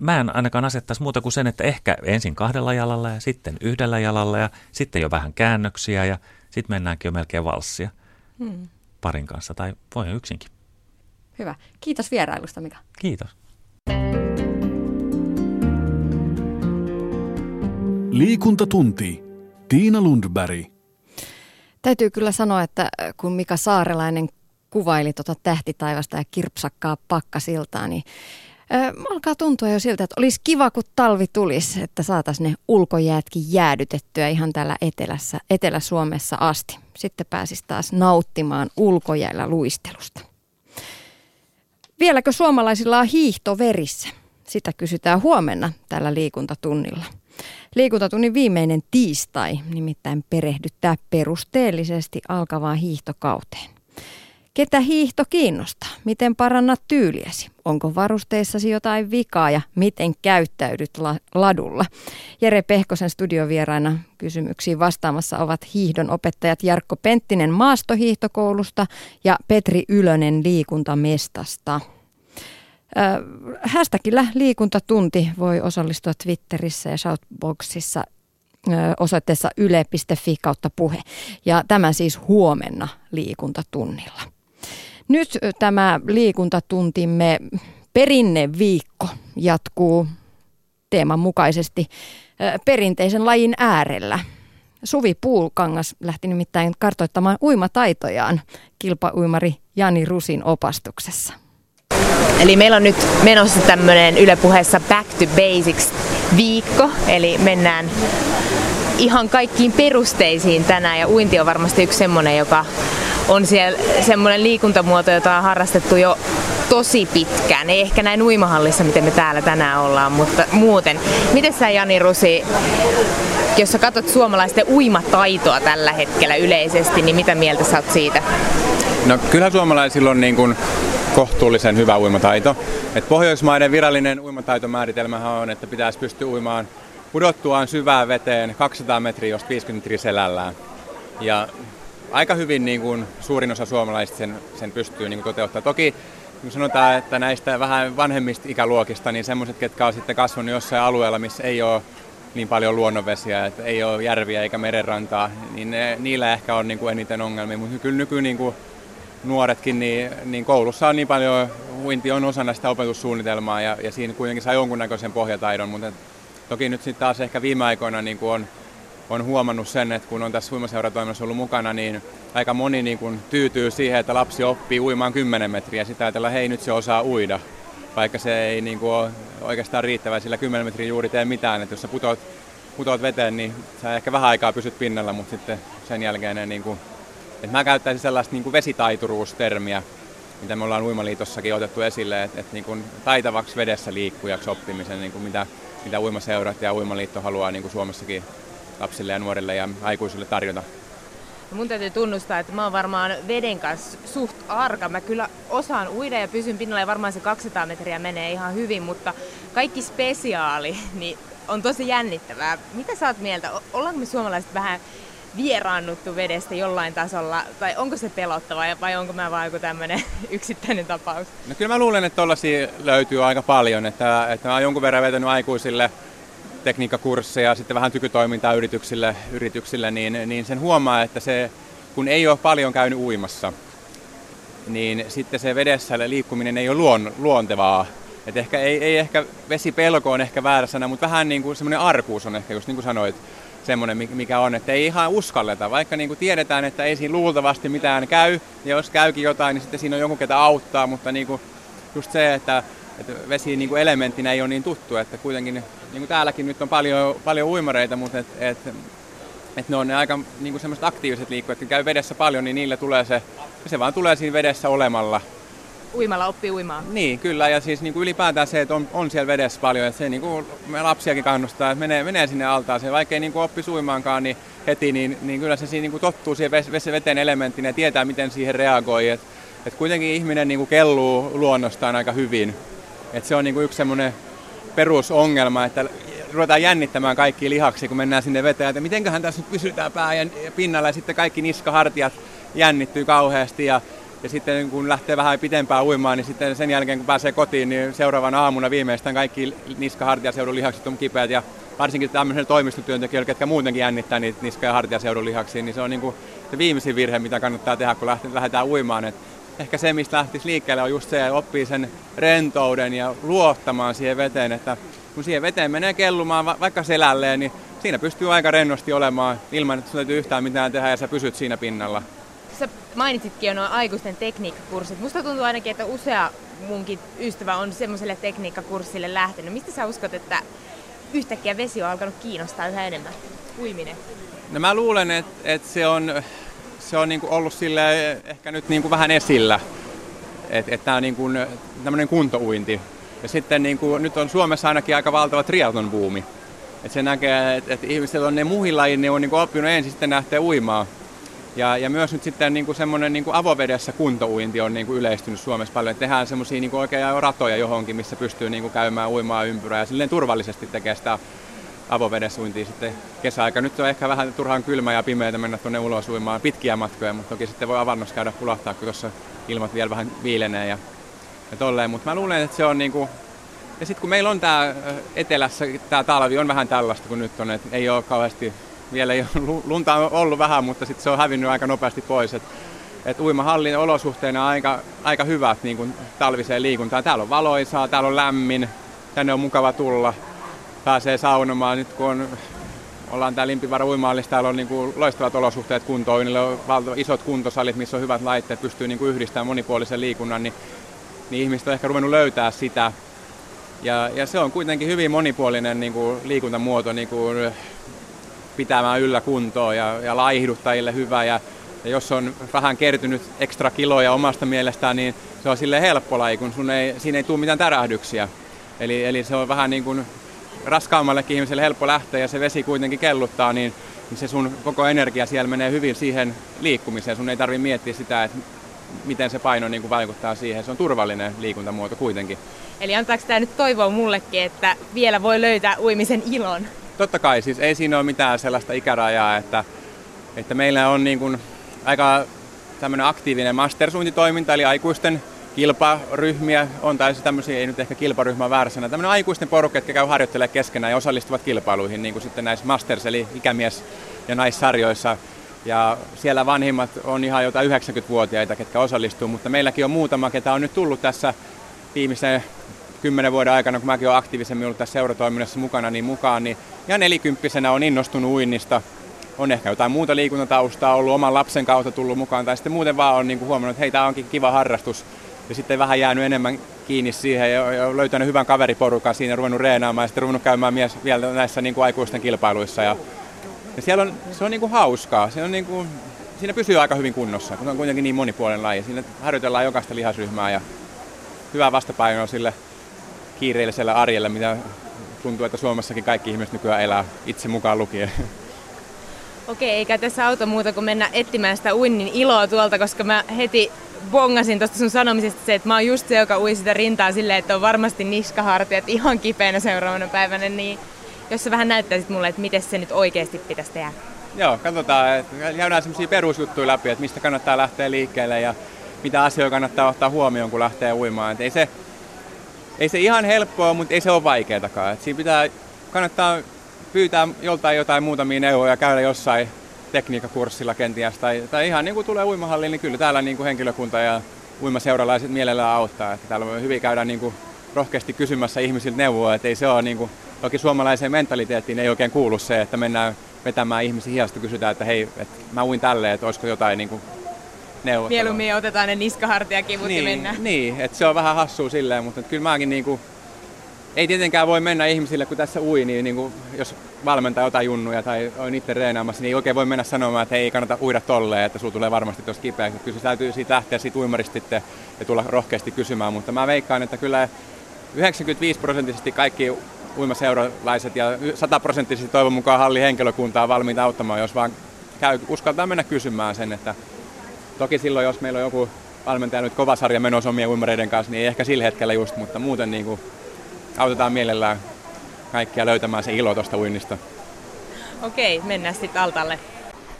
mä en ainakaan asettaisi muuta kuin sen, että ehkä ensin kahdella jalalla ja sitten yhdellä jalalla ja sitten jo vähän käännöksiä ja sitten mennäänkin jo melkein valssia hmm. parin kanssa tai voi yksinkin. Hyvä. Kiitos vierailusta, Mika. Kiitos. Liikuntatunti. Tiina Lundberg. Täytyy kyllä sanoa, että kun Mika Saarelainen kuvaili tuota tähtitaivasta ja kirpsakkaa pakkasiltaa, niin Ö, alkaa tuntua jo siltä, että olisi kiva, kun talvi tulisi, että saataisiin ne ulkojäätkin jäädytettyä ihan täällä etelässä, Etelä-Suomessa asti. Sitten pääsisi taas nauttimaan ulkojäällä luistelusta. Vieläkö suomalaisilla on hiihto verissä? Sitä kysytään huomenna tällä liikuntatunnilla. Liikuntatunnin viimeinen tiistai nimittäin perehdyttää perusteellisesti alkavaan hiihtokauteen. Ketä hiihto kiinnostaa? Miten parannat tyyliäsi? Onko varusteissasi jotain vikaa ja miten käyttäydyt la- ladulla? Jere Pehkosen studiovieraina kysymyksiin vastaamassa ovat hiihdon opettajat Jarkko Penttinen maastohiihtokoulusta ja Petri Ylönen liikuntamestasta. Hashtagillä liikuntatunti voi osallistua Twitterissä ja Shoutboxissa osoitteessa yle.fi kautta puhe. Ja tämä siis huomenna liikuntatunnilla. Nyt tämä liikuntatuntimme perinneviikko jatkuu teeman mukaisesti perinteisen lajin äärellä. Suvi Puukangas lähti nimittäin kartoittamaan uimataitojaan kilpauimari Jani Rusin opastuksessa. Eli meillä on nyt menossa tämmöinen Yle puheessa Back to Basics viikko, eli mennään ihan kaikkiin perusteisiin tänään ja uinti on varmasti yksi semmoinen, joka on siellä semmoinen liikuntamuoto, jota on harrastettu jo tosi pitkään. Ei ehkä näin uimahallissa, miten me täällä tänään ollaan, mutta muuten. Miten sä Jani Rusi, jos sä katsot suomalaisten uimataitoa tällä hetkellä yleisesti, niin mitä mieltä sä oot siitä? No kyllä suomalaisilla on niin kuin kohtuullisen hyvä uimataito. Et Pohjoismaiden virallinen uimataitomääritelmähän on, että pitäisi pystyä uimaan pudottuaan syvään veteen 200 metriä, jos 50 metriä selällään. Ja aika hyvin niin kuin suurin osa suomalaisista sen, sen pystyy niin kuin toteuttamaan. Toki kun sanotaan, että näistä vähän vanhemmista ikäluokista, niin semmoiset, ketkä on sitten kasvanut jossain alueella, missä ei ole niin paljon luonnonvesiä, että ei ole järviä eikä merenrantaa, niin ne, niillä ehkä on niin kuin eniten ongelmia. Mutta kyllä nyky niin kuin nuoretkin, niin, niin koulussa on niin paljon, uinti on osana sitä opetussuunnitelmaa ja, ja siinä kuitenkin saa jonkunnäköisen pohjataidon, mutta toki nyt sitten taas ehkä viime aikoina niin kuin on on huomannut sen, että kun on tässä uimaseuratoiminnassa ollut mukana, niin aika moni niin kuin tyytyy siihen, että lapsi oppii uimaan 10 metriä. Sitä ajatellaan, hei nyt se osaa uida, vaikka se ei niin kuin ole oikeastaan riittävä, sillä 10 metriä juuri tee mitään. Että jos sä putoat, putoat veteen, niin sä ehkä vähän aikaa pysyt pinnalla, mutta sitten sen jälkeen ne, niin kuin, että mä käyttäisin sellaista niin kuin vesitaituruustermiä, mitä me ollaan Uimaliitossakin otettu esille, että, että niin kuin taitavaksi vedessä liikkujaksi oppimisen, niin kuin mitä, mitä uimaseurat ja Uimaliitto haluaa niin kuin Suomessakin lapsille ja nuorille ja aikuisille tarjota. Mun täytyy tunnustaa, että mä oon varmaan veden kanssa suht arka. Mä kyllä osaan uida ja pysyn pinnalla ja varmaan se 200 metriä menee ihan hyvin, mutta kaikki spesiaali niin on tosi jännittävää. Mitä sä oot mieltä? Ollaanko me suomalaiset vähän vieraannuttu vedestä jollain tasolla, tai onko se pelottava vai onko mä vaan joku tämmöinen *laughs* yksittäinen tapaus? No kyllä mä luulen, että tollaisia löytyy aika paljon, että, että mä oon jonkun verran vetänyt aikuisille tekniikkakursseja, sitten vähän tykytoimintaa yrityksille, yrityksille niin, niin sen huomaa, että se, kun ei ole paljon käynyt uimassa, niin sitten se vedessä liikkuminen ei ole luon, luontevaa. Et ehkä, ei, ei ehkä vesipelko on ehkä väärä sana, mutta vähän niin kuin semmoinen arkuus on ehkä, just niin kuin sanoit, semmoinen, mikä on, että ei ihan uskalleta, vaikka niin kuin tiedetään, että ei siinä luultavasti mitään käy, ja jos käykin jotain, niin sitten siinä on jonkun, ketä auttaa, mutta niin kuin just se, että että vesi niin kuin elementtinä ei ole niin tuttu, että kuitenkin niin kuin täälläkin nyt on paljon, paljon uimareita, mutta et, et, et ne on ne aika niin kuin semmoiset aktiiviset liikkujat, että käy vedessä paljon, niin niille tulee se, se vaan tulee siinä vedessä olemalla. Uimalla oppii uimaan. Niin, kyllä, ja siis niin kuin ylipäätään se, että on, on siellä vedessä paljon, että se niin kuin me lapsiakin kannustaa, että menee, menee sinne altaaseen, vaikka ei niin kuin oppi uimaankaan niin heti, niin, niin kyllä se siinä niin kuin tottuu siihen veteen elementtiin ja tietää, miten siihen reagoi. Et, et kuitenkin ihminen niin kuin kelluu luonnostaan aika hyvin Et se on niin kuin yksi semmoinen perusongelma, että ruvetaan jännittämään kaikki lihaksi, kun mennään sinne veteen, että mitenköhän tässä nyt pysytään pää ja pinnalla ja sitten kaikki niskahartiat jännittyy kauheasti ja ja sitten kun lähtee vähän pitempään uimaan, niin sitten sen jälkeen kun pääsee kotiin, niin seuraavana aamuna viimeistään kaikki niska-hartiaseudun lihakset on kipeät. Ja varsinkin tämmöisellä toimistotyöntekijöillä, ketkä muutenkin jännittää niitä niska- ja hartiaseudun lihaksia, niin se on niin kuin se viimeisin virhe, mitä kannattaa tehdä, kun lähdetään uimaan. Et ehkä se, mistä lähtisi liikkeelle, on just se, että oppii sen rentouden ja luottamaan siihen veteen, että kun siihen veteen menee kellumaan vaikka selälleen, niin siinä pystyy aika rennosti olemaan ilman, että sun täytyy yhtään mitään tehdä ja sä pysyt siinä pinnalla sä mainitsitkin jo nuo aikuisten tekniikkakurssit. Musta tuntuu ainakin, että usea munkin ystävä on semmoiselle tekniikkakurssille lähtenyt. Mistä sä uskot, että yhtäkkiä vesi on alkanut kiinnostaa yhä enemmän? Uiminen. No mä luulen, että, että se on, se on niin ollut sille ehkä nyt niin kuin vähän esillä. Että, että tämä on niin kuin tämmöinen kuntouinti. Ja sitten niin kuin, nyt on Suomessa ainakin aika valtava triaton buumi. Että se näkee, että, että ihmiset on ne muihin lajiin, ne on niin kuin oppinut ensin sitten lähtee uimaan. Ja, ja myös nyt sitten niin kuin semmoinen niin kuin avovedessä kuntouinti on niin kuin yleistynyt Suomessa paljon. Tehdään semmoisia niin oikein ratoja johonkin, missä pystyy niin kuin käymään uimaan ympyrää ja silleen turvallisesti tekee sitä avovedessä uintia sitten kesäaika. Nyt on ehkä vähän turhaan kylmä ja pimeää mennä tuonne ulos uimaan pitkiä matkoja, mutta toki sitten voi avannossa käydä pulahtaa, kun tuossa ilmat vielä vähän viilenee ja, ja tolleen. Mutta mä luulen, että se on niin kuin ja sitten kun meillä on tämä etelässä, tämä talvi on vähän tällaista kuin nyt on, että ei ole kauheasti vielä ei lunta on ollut vähän, mutta sitten se on hävinnyt aika nopeasti pois. Et, et uimahallin olosuhteena aika, aika hyvät niin kuin talviseen liikuntaan. Täällä on valoisaa, täällä on lämmin, tänne on mukava tulla, pääsee saunomaan. Nyt kun on, ollaan täällä Limpivaara uimahallissa, täällä on niin kuin loistavat olosuhteet kuntoon, niillä on valtava, isot kuntosalit, missä on hyvät laitteet, pystyy niin kuin yhdistämään monipuolisen liikunnan, niin, niin ihmiset on ehkä ruvennut löytää sitä. Ja, ja se on kuitenkin hyvin monipuolinen niin kuin liikuntamuoto, niin kuin pitämään yllä kuntoa ja, ja laihduttajille hyvä. Ja, ja jos on vähän kertynyt ekstra kiloja omasta mielestään, niin se on sille helppo laji, kun sun ei, siinä ei tule mitään tärähdyksiä. Eli, eli se on vähän niin kuin raskaammallekin ihmiselle helppo lähteä ja se vesi kuitenkin kelluttaa, niin, niin se sun koko energia siellä menee hyvin siihen liikkumiseen. Sun ei tarvitse miettiä sitä, että miten se paino niin kuin vaikuttaa siihen. Se on turvallinen liikuntamuoto kuitenkin. Eli antaako tämä nyt toivoa mullekin, että vielä voi löytää uimisen ilon? Totta kai, siis ei siinä ole mitään sellaista ikärajaa, että, että meillä on niin kuin aika tämmöinen aktiivinen mastersuuntitoiminta, eli aikuisten kilparyhmiä on, tai tämmöisiä, ei nyt ehkä kilparyhmä väärässä, tämmöinen aikuisten porukka, jotka käy harjoittelemaan keskenään ja osallistuvat kilpailuihin, niin kuin sitten näissä masters, eli ikämies- ja naissarjoissa. Ja siellä vanhimmat on ihan jotain 90-vuotiaita, ketkä osallistuu, mutta meilläkin on muutama, ketä on nyt tullut tässä viimeisen kymmenen vuoden aikana, kun mäkin olen aktiivisemmin ollut tässä seuratoiminnassa mukana, niin mukaan, niin ja nelikymppisenä on innostunut uinnista. On ehkä jotain muuta liikuntataustaa ollut oman lapsen kautta tullut mukaan, tai sitten muuten vaan on niin kuin huomannut, että hei, tämä onkin kiva harrastus. Ja sitten vähän jäänyt enemmän kiinni siihen ja, ja löytänyt hyvän kaveriporukan siinä, ruvennut reenaamaan ja sitten ruvennut käymään mies vielä näissä niin kuin aikuisten kilpailuissa. Ja, ja siellä on, se on niin kuin hauskaa. Se on niin kuin, siinä pysyy aika hyvin kunnossa, kun on kuitenkin niin monipuolinen laji. Siinä harjoitellaan jokaista lihasryhmää ja hyvä vastapaino sille kiireellisellä arjella, mitä tuntuu, että Suomessakin kaikki ihmiset nykyään elää itse mukaan lukien. Okei, eikä tässä auta muuta kuin mennä etsimään sitä uinnin iloa tuolta, koska mä heti bongasin tuosta sun sanomisesta se, että mä oon just se, joka ui sitä rintaa silleen, että on varmasti niskahartiat ihan kipeänä seuraavana päivänä, niin jos sä vähän näyttäisit mulle, että miten se nyt oikeasti pitäisi tehdä. Joo, katsotaan, käydään semmoisia perusjuttuja läpi, että mistä kannattaa lähteä liikkeelle ja mitä asioita kannattaa ottaa huomioon, kun lähtee uimaan. Et ei se ei se ihan helppoa, mutta ei se ole vaikeatakaan. Et siinä pitää, kannattaa pyytää joltain jotain muutamia neuvoja, käydä jossain tekniikkakurssilla kenties, tai, tai ihan niin kuin tulee uimahalliin, niin kyllä täällä niin kuin henkilökunta ja uimaseuralaiset mielellään auttaa. Että täällä on hyvin käydä niin kuin rohkeasti kysymässä ihmisiltä neuvoa, että ei se ole niin kuin, toki suomalaiseen mentaliteettiin ei oikein kuulu se, että mennään vetämään ihmisiä hiasta kysytään, että hei, että mä uin tälleen, että olisiko jotain niin kuin neuvottelua. Mieluummin otetaan ne niskahartiakivut niin, ja mennään. Niin, että se on vähän hassua silleen, mutta kyllä mäkin niinku, ei tietenkään voi mennä ihmisille, kun tässä ui, niin, niin kuin, jos valmentaa jotain junnuja tai on itse reenaamassa, niin ei oikein voi mennä sanomaan, että ei kannata uida tolleen, että sulla tulee varmasti tuossa kipeäksi. Kyllä se täytyy siitä lähteä siitä uimarista sitten ja tulla rohkeasti kysymään, mutta mä veikkaan, että kyllä 95 prosenttisesti kaikki uimaseuralaiset ja 100 prosenttisesti toivon mukaan halli henkilökuntaa valmiita auttamaan, jos vaan käy, uskaltaa mennä kysymään sen, että Toki silloin, jos meillä on joku valmentaja nyt kova sarja menossa omien uimareiden kanssa, niin ei ehkä sillä hetkellä just, mutta muuten niin kuin autetaan mielellään kaikkia löytämään se ilo tuosta uinnista. Okei, mennään sitten altalle.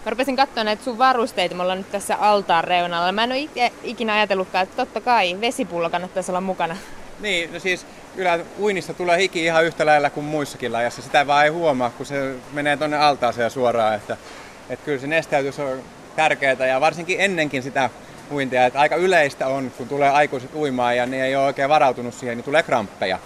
Mä rupesin katsoa näitä sun varusteita, me ollaan nyt tässä altaan reunalla. Mä en ole itse ikinä ajatellutkaan, että totta kai vesipullo kannattaisi olla mukana. Niin, no siis kyllä uinnissa tulee hiki ihan yhtä lailla kuin muissakin lajassa. Sitä vaan ei huomaa, kun se menee tuonne altaaseen suoraan. Että, että kyllä se nesteytys on tärkeää ja varsinkin ennenkin sitä uintia. Että aika yleistä on, kun tulee aikuiset uimaan ja ne ei ole oikein varautunut siihen, niin tulee kramppeja.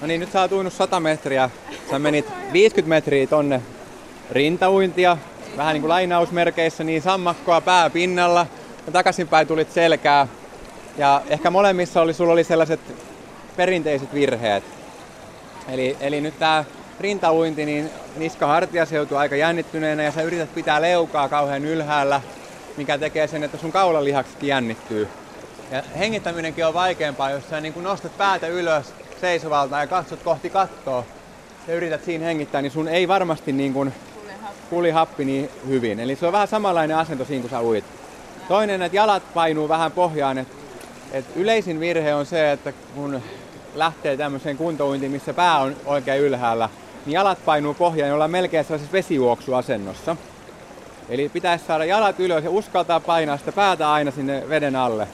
No niin, nyt sä oot uinut 100 metriä. Sä menit 50 metriä tonne rintauintia, vähän niin kuin lainausmerkeissä, niin sammakkoa pää pinnalla ja takaisinpäin tulit selkää. Ja ehkä molemmissa oli, sulla oli sellaiset perinteiset virheet. Eli, eli nyt tää rintauinti, niin niska-hartia seutuu aika jännittyneenä ja sä yrität pitää leukaa kauhean ylhäällä, mikä tekee sen, että sun kaulalihaksetkin jännittyy. Ja hengittäminenkin on vaikeampaa, jos sä niin nostat päätä ylös seisovalta ja katsot kohti kattoa ja yrität siinä hengittää, niin sun ei varmasti niin kuin kuli happi niin hyvin. Eli se on vähän samanlainen asento siinä, kun sä uit. Toinen, että jalat painuu vähän pohjaan. Että, että yleisin virhe on se, että kun lähtee tämmöiseen kuntouintiin, missä pää on oikein ylhäällä, niin jalat painuu pohjaan, jolla on melkein sellaisessa vesijuoksuasennossa. Eli pitäisi saada jalat ylös ja uskaltaa painaa sitä päätä aina sinne veden alle.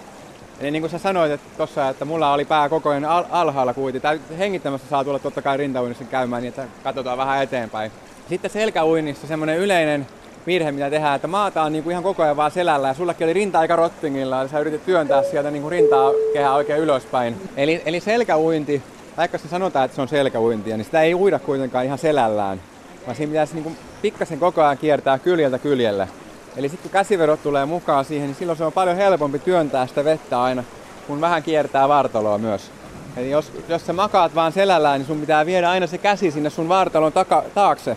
Eli niin kuin sä sanoit että tossa, että mulla oli pää koko ajan al- alhaalla kuitenkin. Tai hengittämässä saa tulla totta kai rintauinnissa käymään niin, että katsotaan vähän eteenpäin. Sitten selkäuinnissa semmoinen yleinen virhe, mitä tehdään, että maata on niin kuin ihan koko ajan vaan selällä ja sullakin oli rinta aika rottingilla ja sä yritit työntää sieltä niin kuin rintaa kehää oikein ylöspäin. Eli, eli selkäuinti, vaikka se sanotaan, että se on selkäuintia, niin sitä ei uida kuitenkaan ihan selällään, vaan siinä pitäisi niin kuin pikkasen koko ajan kiertää kyljeltä kyljelle. Eli sitten kun käsiverot tulee mukaan siihen, niin silloin se on paljon helpompi työntää sitä vettä aina, kun vähän kiertää vartaloa myös. Eli jos, jos sä makaat vaan selällään, niin sun pitää viedä aina se käsi sinne sun vartalon taka, taakse.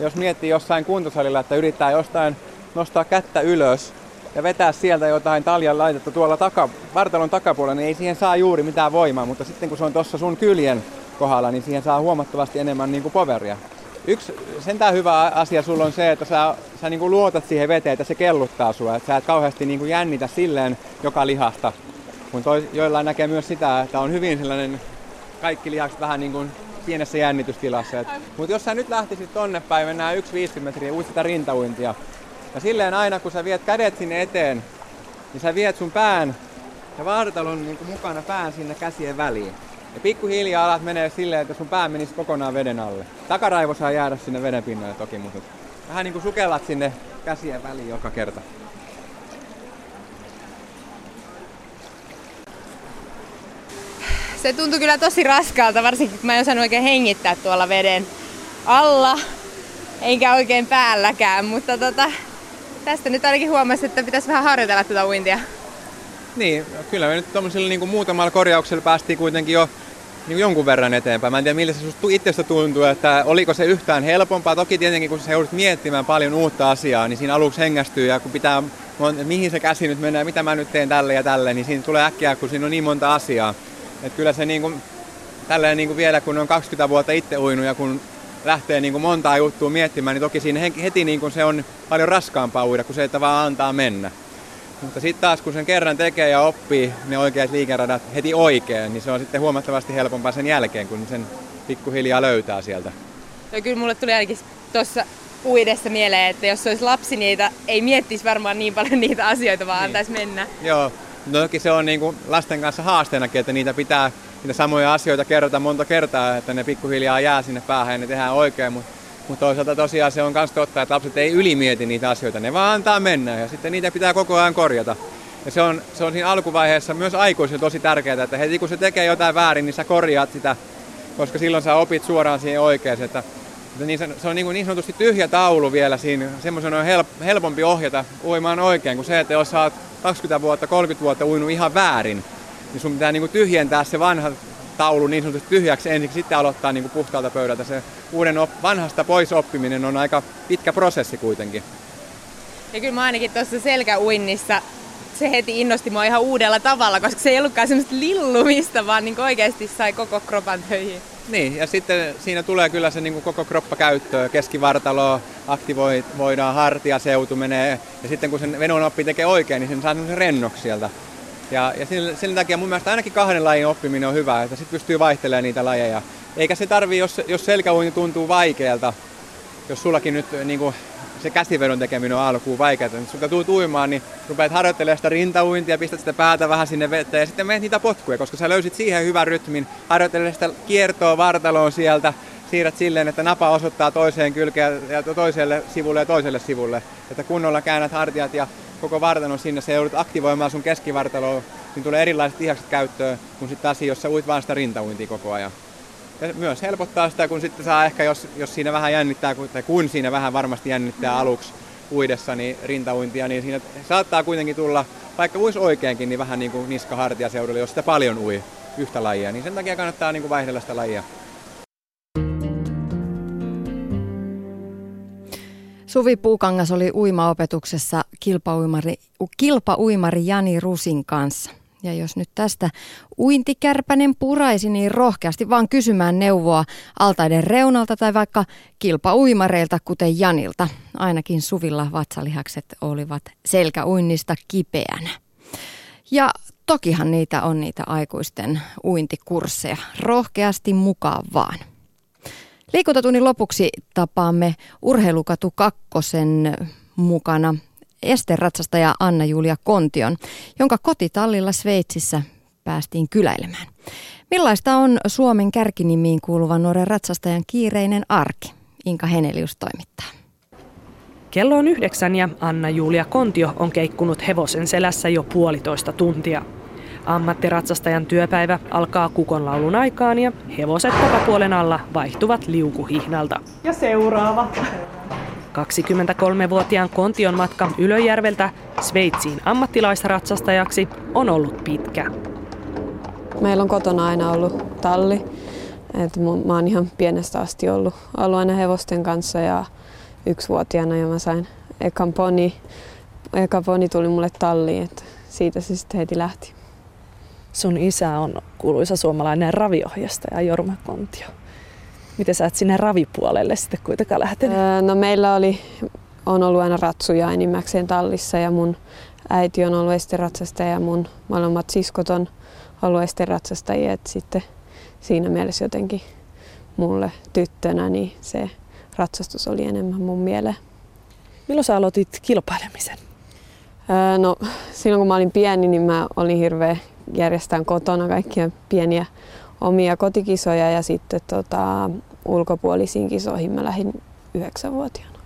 Jos miettii jossain kuntosalilla, että yrittää jostain nostaa kättä ylös ja vetää sieltä jotain taljan laitetta tuolla taka, vartalon takapuolella, niin ei siihen saa juuri mitään voimaa, mutta sitten kun se on tuossa sun kyljen kohdalla, niin siihen saa huomattavasti enemmän niin kuin poveria. Yksi sentään hyvä asia sulla on se, että sä, sä niin kuin luotat siihen veteen, että se kelluttaa sua. Että sä et kauheasti niin kuin jännitä silleen joka lihasta. Kun toi, joillain näkee myös sitä, että on hyvin sellainen kaikki lihakset vähän niin kuin pienessä jännitystilassa. Mutta jos sä nyt lähtisit tonne päin, mennään 1,50 metriä, uit sitä rintauintia. Ja silleen aina kun sä viet kädet sinne eteen, niin sä viet sun pään ja vartalon niin mukana pään sinne käsien väliin. Ja pikkuhiljaa alat menee silleen, että sun pää menisi kokonaan veden alle. Takaraivo saa jäädä sinne veden pinnalle toki, mutta vähän niin kuin sukellat sinne käsien väliin joka kerta. Se tuntui kyllä tosi raskaalta, varsinkin kun mä en osannut oikein hengittää tuolla veden alla, enkä oikein päälläkään, mutta tota, tästä nyt ainakin huomasi, että pitäisi vähän harjoitella tätä uintia. Niin, kyllä me nyt tuommoisella niin muutamalla korjauksella päästiin kuitenkin jo niin jonkun verran eteenpäin. Mä en tiedä, miltä se susta itsestä tuntuu, että oliko se yhtään helpompaa. Toki tietenkin, kun sä joudut miettimään paljon uutta asiaa, niin siinä aluksi hengästyy ja kun pitää, mihin se käsi nyt menee, mitä mä nyt teen tälle ja tälle, niin siinä tulee äkkiä, kun siinä on niin monta asiaa. Et kyllä se niin kuin, tälleen niin kuin vielä, kun on 20 vuotta itse uinut ja kun lähtee niin kuin montaa juttua miettimään, niin toki siinä heti niin kuin se on paljon raskaampaa uida kuin se, että vaan antaa mennä. Mutta sitten taas kun sen kerran tekee ja oppii ne oikeat liikeradat heti oikein, niin se on sitten huomattavasti helpompaa sen jälkeen, kun sen pikkuhiljaa löytää sieltä. Ja kyllä mulle tuli ainakin tuossa uidessa mieleen, että jos olisi lapsi niitä, ei miettisi varmaan niin paljon niitä asioita, vaan niin. antaisi mennä. Joo, no toki se on niin kuin lasten kanssa haasteenakin, että niitä pitää niitä samoja asioita kerrota monta kertaa, että ne pikkuhiljaa jää sinne päähän ja ne tehdään oikein, mutta mutta toisaalta tosiaan se on myös totta, että lapset ei ylimieti niitä asioita, ne vaan antaa mennä ja sitten niitä pitää koko ajan korjata. Ja se on, se on siinä alkuvaiheessa myös aikuisille tosi tärkeää, että heti kun se tekee jotain väärin, niin sä korjaat sitä, koska silloin sä opit suoraan siihen oikeaan. Että, että niin, se on niin, niin sanotusti tyhjä taulu vielä siinä, semmoisen on help, helpompi ohjata uimaan oikein kuin se, että jos sä oot 20 vuotta, 30 vuotta uinut ihan väärin, niin sun pitää niin tyhjentää se vanha taulu niin sanotusti tyhjäksi ensiksi, sitten aloittaa niin kuin puhtaalta pöydältä. Se uuden op- vanhasta pois oppiminen on aika pitkä prosessi kuitenkin. Ja kyllä mä ainakin tuossa selkäuinnissa se heti innosti mua ihan uudella tavalla, koska se ei ollutkaan semmoista lillumista, vaan niin oikeasti sai koko kropan töihin. Niin, ja sitten siinä tulee kyllä se niin kuin koko kroppa käyttöön. Keskivartalo aktivoidaan, hartiaseutu menee. Ja sitten kun sen venun oppii tekee oikein, niin sen saa sen rennoksi sieltä. Ja, ja sen, sen, takia mun mielestä ainakin kahden lajin oppiminen on hyvä, että sitten pystyy vaihtelemaan niitä lajeja. Eikä se tarvi, jos, jos selkäuinti tuntuu vaikealta, jos sullakin nyt niin kuin, se käsivedon tekeminen on alkuun vaikeaa. Jos sulta tuut uimaan, niin rupeat harjoittelemaan sitä rintauintia, pistät sitä päätä vähän sinne veteen ja sitten menet niitä potkuja, koska sä löysit siihen hyvän rytmin. Harjoittele sitä kiertoa vartaloon sieltä, siirrät silleen, että napa osoittaa toiseen kylkeen ja toiselle sivulle ja toiselle sivulle. Että kunnolla käännät hartiat ja koko vartalon sinne, se joudut aktivoimaan sun keskivartaloa, niin tulee erilaiset lihakset käyttöön, kun sitten taas jos sä uit vaan sitä rintauintia koko ajan. Ja myös helpottaa sitä, kun sitten saa ehkä, jos, jos siinä vähän jännittää, tai kun siinä vähän varmasti jännittää aluksi uidessa niin rintauintia, niin siinä saattaa kuitenkin tulla, vaikka uisi oikeinkin, niin vähän niin kuin niska-hartiaseudulle, jos sitä paljon ui yhtä lajia, niin sen takia kannattaa niin kuin vaihdella sitä lajia. Suvi Puukangas oli uimaopetuksessa kilpauimari, kilpauimari Jani Rusin kanssa. Ja jos nyt tästä uintikärpänen puraisi, niin rohkeasti vaan kysymään neuvoa altaiden reunalta tai vaikka kilpauimareilta, kuten Janilta. Ainakin Suvilla vatsalihakset olivat selkäuinnista kipeänä. Ja tokihan niitä on niitä aikuisten uintikursseja. Rohkeasti mukaan vaan. Liikuntatunnin lopuksi tapaamme Urheilukatu kakkosen mukana esteratsastaja Anna-Julia Kontion, jonka kotitallilla Sveitsissä päästiin kyläilemään. Millaista on Suomen kärkinimiin kuuluvan nuoren ratsastajan kiireinen arki? Inka Henelius toimittaa. Kello on yhdeksän ja Anna-Julia Kontio on keikkunut hevosen selässä jo puolitoista tuntia. Ammattiratsastajan työpäivä alkaa kukonlaulun aikaan ja hevoset takapuolen alla vaihtuvat liukuhihnalta. Ja seuraava. 23-vuotiaan Kontion matka Ylöjärveltä Sveitsiin ammattilaisratsastajaksi on ollut pitkä. Meillä on kotona aina ollut talli. Et mä oon ihan pienestä asti ollut, ollut aina hevosten kanssa ja yksivuotiaana ja mä sain ekan poni. Eka poni tuli mulle talliin, että siitä se sitten heti lähti. Sun isä on kuuluisa suomalainen raviohjastaja Jorma Kontio. Miten sä et sinne ravipuolelle sitten kuitenkaan lähtenyt? Öö, no meillä oli, on ollut aina ratsuja enimmäkseen tallissa ja mun äiti on ollut esteratsastaja ja mun molemmat siskot on ollut esteratsastajia. Et sitten siinä mielessä jotenkin mulle tyttönä niin se ratsastus oli enemmän mun mieleen. Milloin sä aloitit kilpailemisen? Öö, no silloin kun mä olin pieni, niin mä olin hirveä järjestään kotona kaikkia pieniä omia kotikisoja ja sitten tota, ulkopuolisiin kisoihin mä lähdin yhdeksänvuotiaana.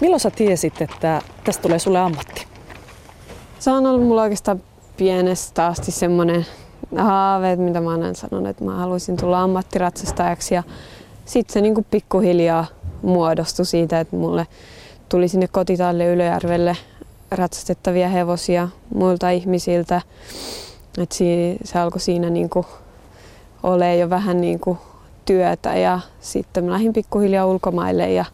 Milloin sä tiesit, että tästä tulee sulle ammatti? Se on ollut mulla oikeastaan pienestä asti semmoinen haave, mitä mä aina sanon, että mä haluaisin tulla ammattiratsastajaksi. Ja sitten se niin pikkuhiljaa muodostui siitä, että mulle tuli sinne kotitalle Ylöjärvelle ratsastettavia hevosia muilta ihmisiltä. Et se alkoi siinä niinku ole jo vähän niinku työtä ja sitten mä lähdin pikkuhiljaa ulkomaille ja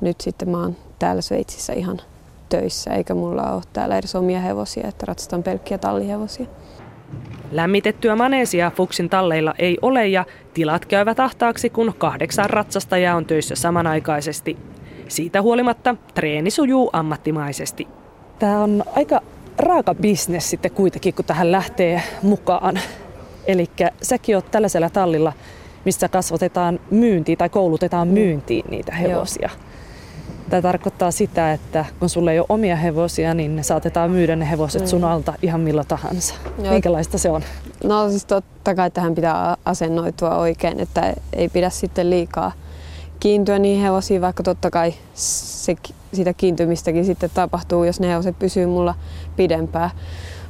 nyt sitten mä oon täällä Sveitsissä ihan töissä eikä mulla ole täällä edes omia hevosia, että ratsastan pelkkiä tallihevosia. Lämmitettyä maneesia Fuksin talleilla ei ole ja tilat käyvät ahtaaksi, kun kahdeksan ratsastajaa on töissä samanaikaisesti. Siitä huolimatta treeni sujuu ammattimaisesti. Tämä on aika raaka bisnes sitten kuitenkin, kun tähän lähtee mukaan. Eli säkin oot tällaisella tallilla, missä kasvatetaan myyntiin tai koulutetaan myyntiin niitä hevosia. Joo. Tämä tarkoittaa sitä, että kun sulla ei ole omia hevosia, niin ne saatetaan myydä ne hevoset sun alta ihan millä tahansa. Joo. Minkälaista se on? No siis totta kai tähän pitää asennoitua oikein, että ei pidä sitten liikaa kiintyä niihin hevosiin, vaikka totta kai se, sitä kiintymistäkin sitten tapahtuu, jos ne hevoset pysyy mulla pidempään.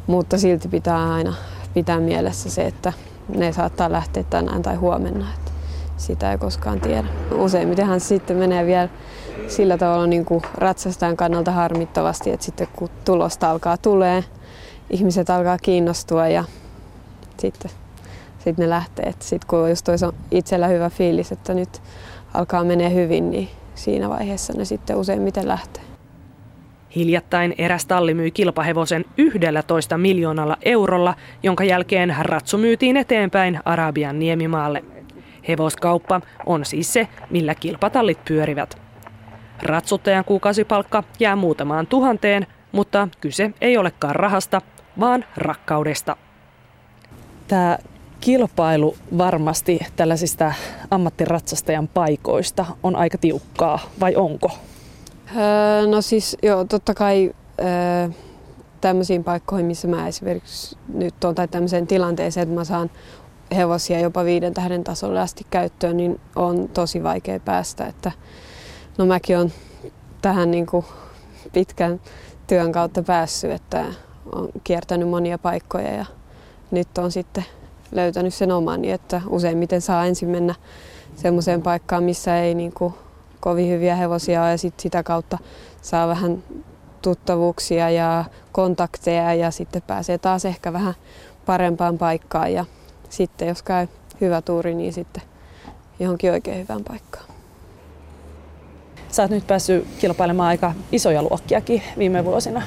Mutta silti pitää aina pitää mielessä se, että ne saattaa lähteä tänään tai huomenna. Että sitä ei koskaan tiedä. Useimmitenhan se sitten menee vielä sillä tavalla niin kuin ratsastajan kannalta harmittavasti, että sitten kun tulosta alkaa tulee, ihmiset alkaa kiinnostua ja sitten, sitten ne lähtee. Sitten kun just on itsellä hyvä fiilis, että nyt alkaa menee hyvin, niin siinä vaiheessa ne sitten useimmiten lähtee. Hiljattain eräs talli myi kilpahevosen 11 miljoonalla eurolla, jonka jälkeen ratsu myytiin eteenpäin Arabian niemimaalle. Hevoskauppa on siis se, millä kilpatallit pyörivät. Ratsuttajan kuukausipalkka jää muutamaan tuhanteen, mutta kyse ei olekaan rahasta, vaan rakkaudesta. Tämä kilpailu varmasti tällaisista ammattiratsastajan paikoista on aika tiukkaa, vai onko? Öö, no siis joo, totta kai öö, tämmöisiin paikkoihin, missä mä esimerkiksi nyt on tai tämmöiseen tilanteeseen, että mä saan hevosia jopa viiden tähden tasolle asti käyttöön, niin on tosi vaikea päästä. Että, no mäkin on tähän niin kuin pitkän työn kautta päässyt, että on kiertänyt monia paikkoja ja nyt on sitten löytänyt sen omani, että useimmiten saa ensin mennä semmoiseen paikkaan, missä ei niin kuin kovin hyviä hevosia ole ja sit sitä kautta saa vähän tuttavuuksia ja kontakteja ja sitten pääsee taas ehkä vähän parempaan paikkaan ja sitten jos käy hyvä tuuri, niin sitten johonkin oikein hyvään paikkaan. Sä oot nyt päässyt kilpailemaan aika isoja luokkiakin viime vuosina.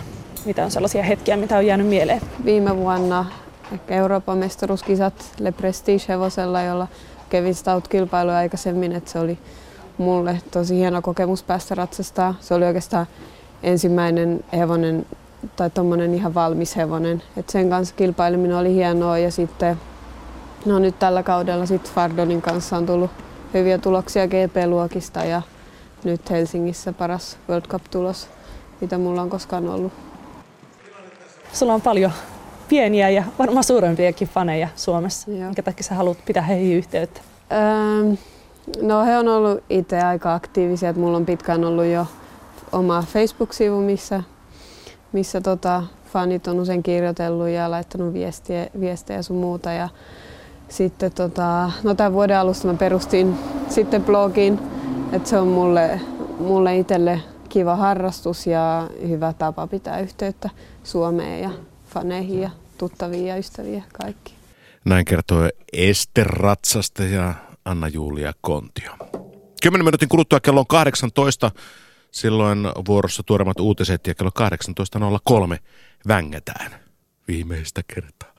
Mitä on sellaisia hetkiä, mitä on jäänyt mieleen? Viime vuonna ehkä Euroopan mestaruuskisat Le Prestige-hevosella, jolla kävin stout-kilpailuja aikaisemmin, että se oli mulle tosi hieno kokemus päästä ratsastaa. Se oli oikeastaan ensimmäinen hevonen tai tuommoinen ihan valmis hevonen. Et sen kanssa kilpaileminen oli hienoa ja sitten no nyt tällä kaudella sit Fardonin kanssa on tullut hyviä tuloksia GP-luokista ja nyt Helsingissä paras World Cup-tulos, mitä mulla on koskaan ollut. Sulla on paljon pieniä ja varmaan suurempiakin faneja Suomessa. Joo. Minkä takia sä haluat pitää heihin yhteyttä? Öö, no he on ollut itse aika aktiivisia. Että mulla on pitkään ollut jo oma Facebook-sivu, missä, missä tota, fanit on usein kirjoitellut ja laittanut viestiä, viestejä sun muuta. Ja sitten tota, no tämän vuoden alusta mä perustin sitten blogin, että se on mulle, mulle itselle kiva harrastus ja hyvä tapa pitää yhteyttä Suomeen ja faneihin ja tuttaviin ja ystäviä kaikki. Näin kertoo Ester Ratsasta ja Anna-Julia Kontio. Kymmenen minuutin kuluttua kello on 18. Silloin vuorossa tuoremat uutiset ja kello 18.03 vängätään viimeistä kertaa.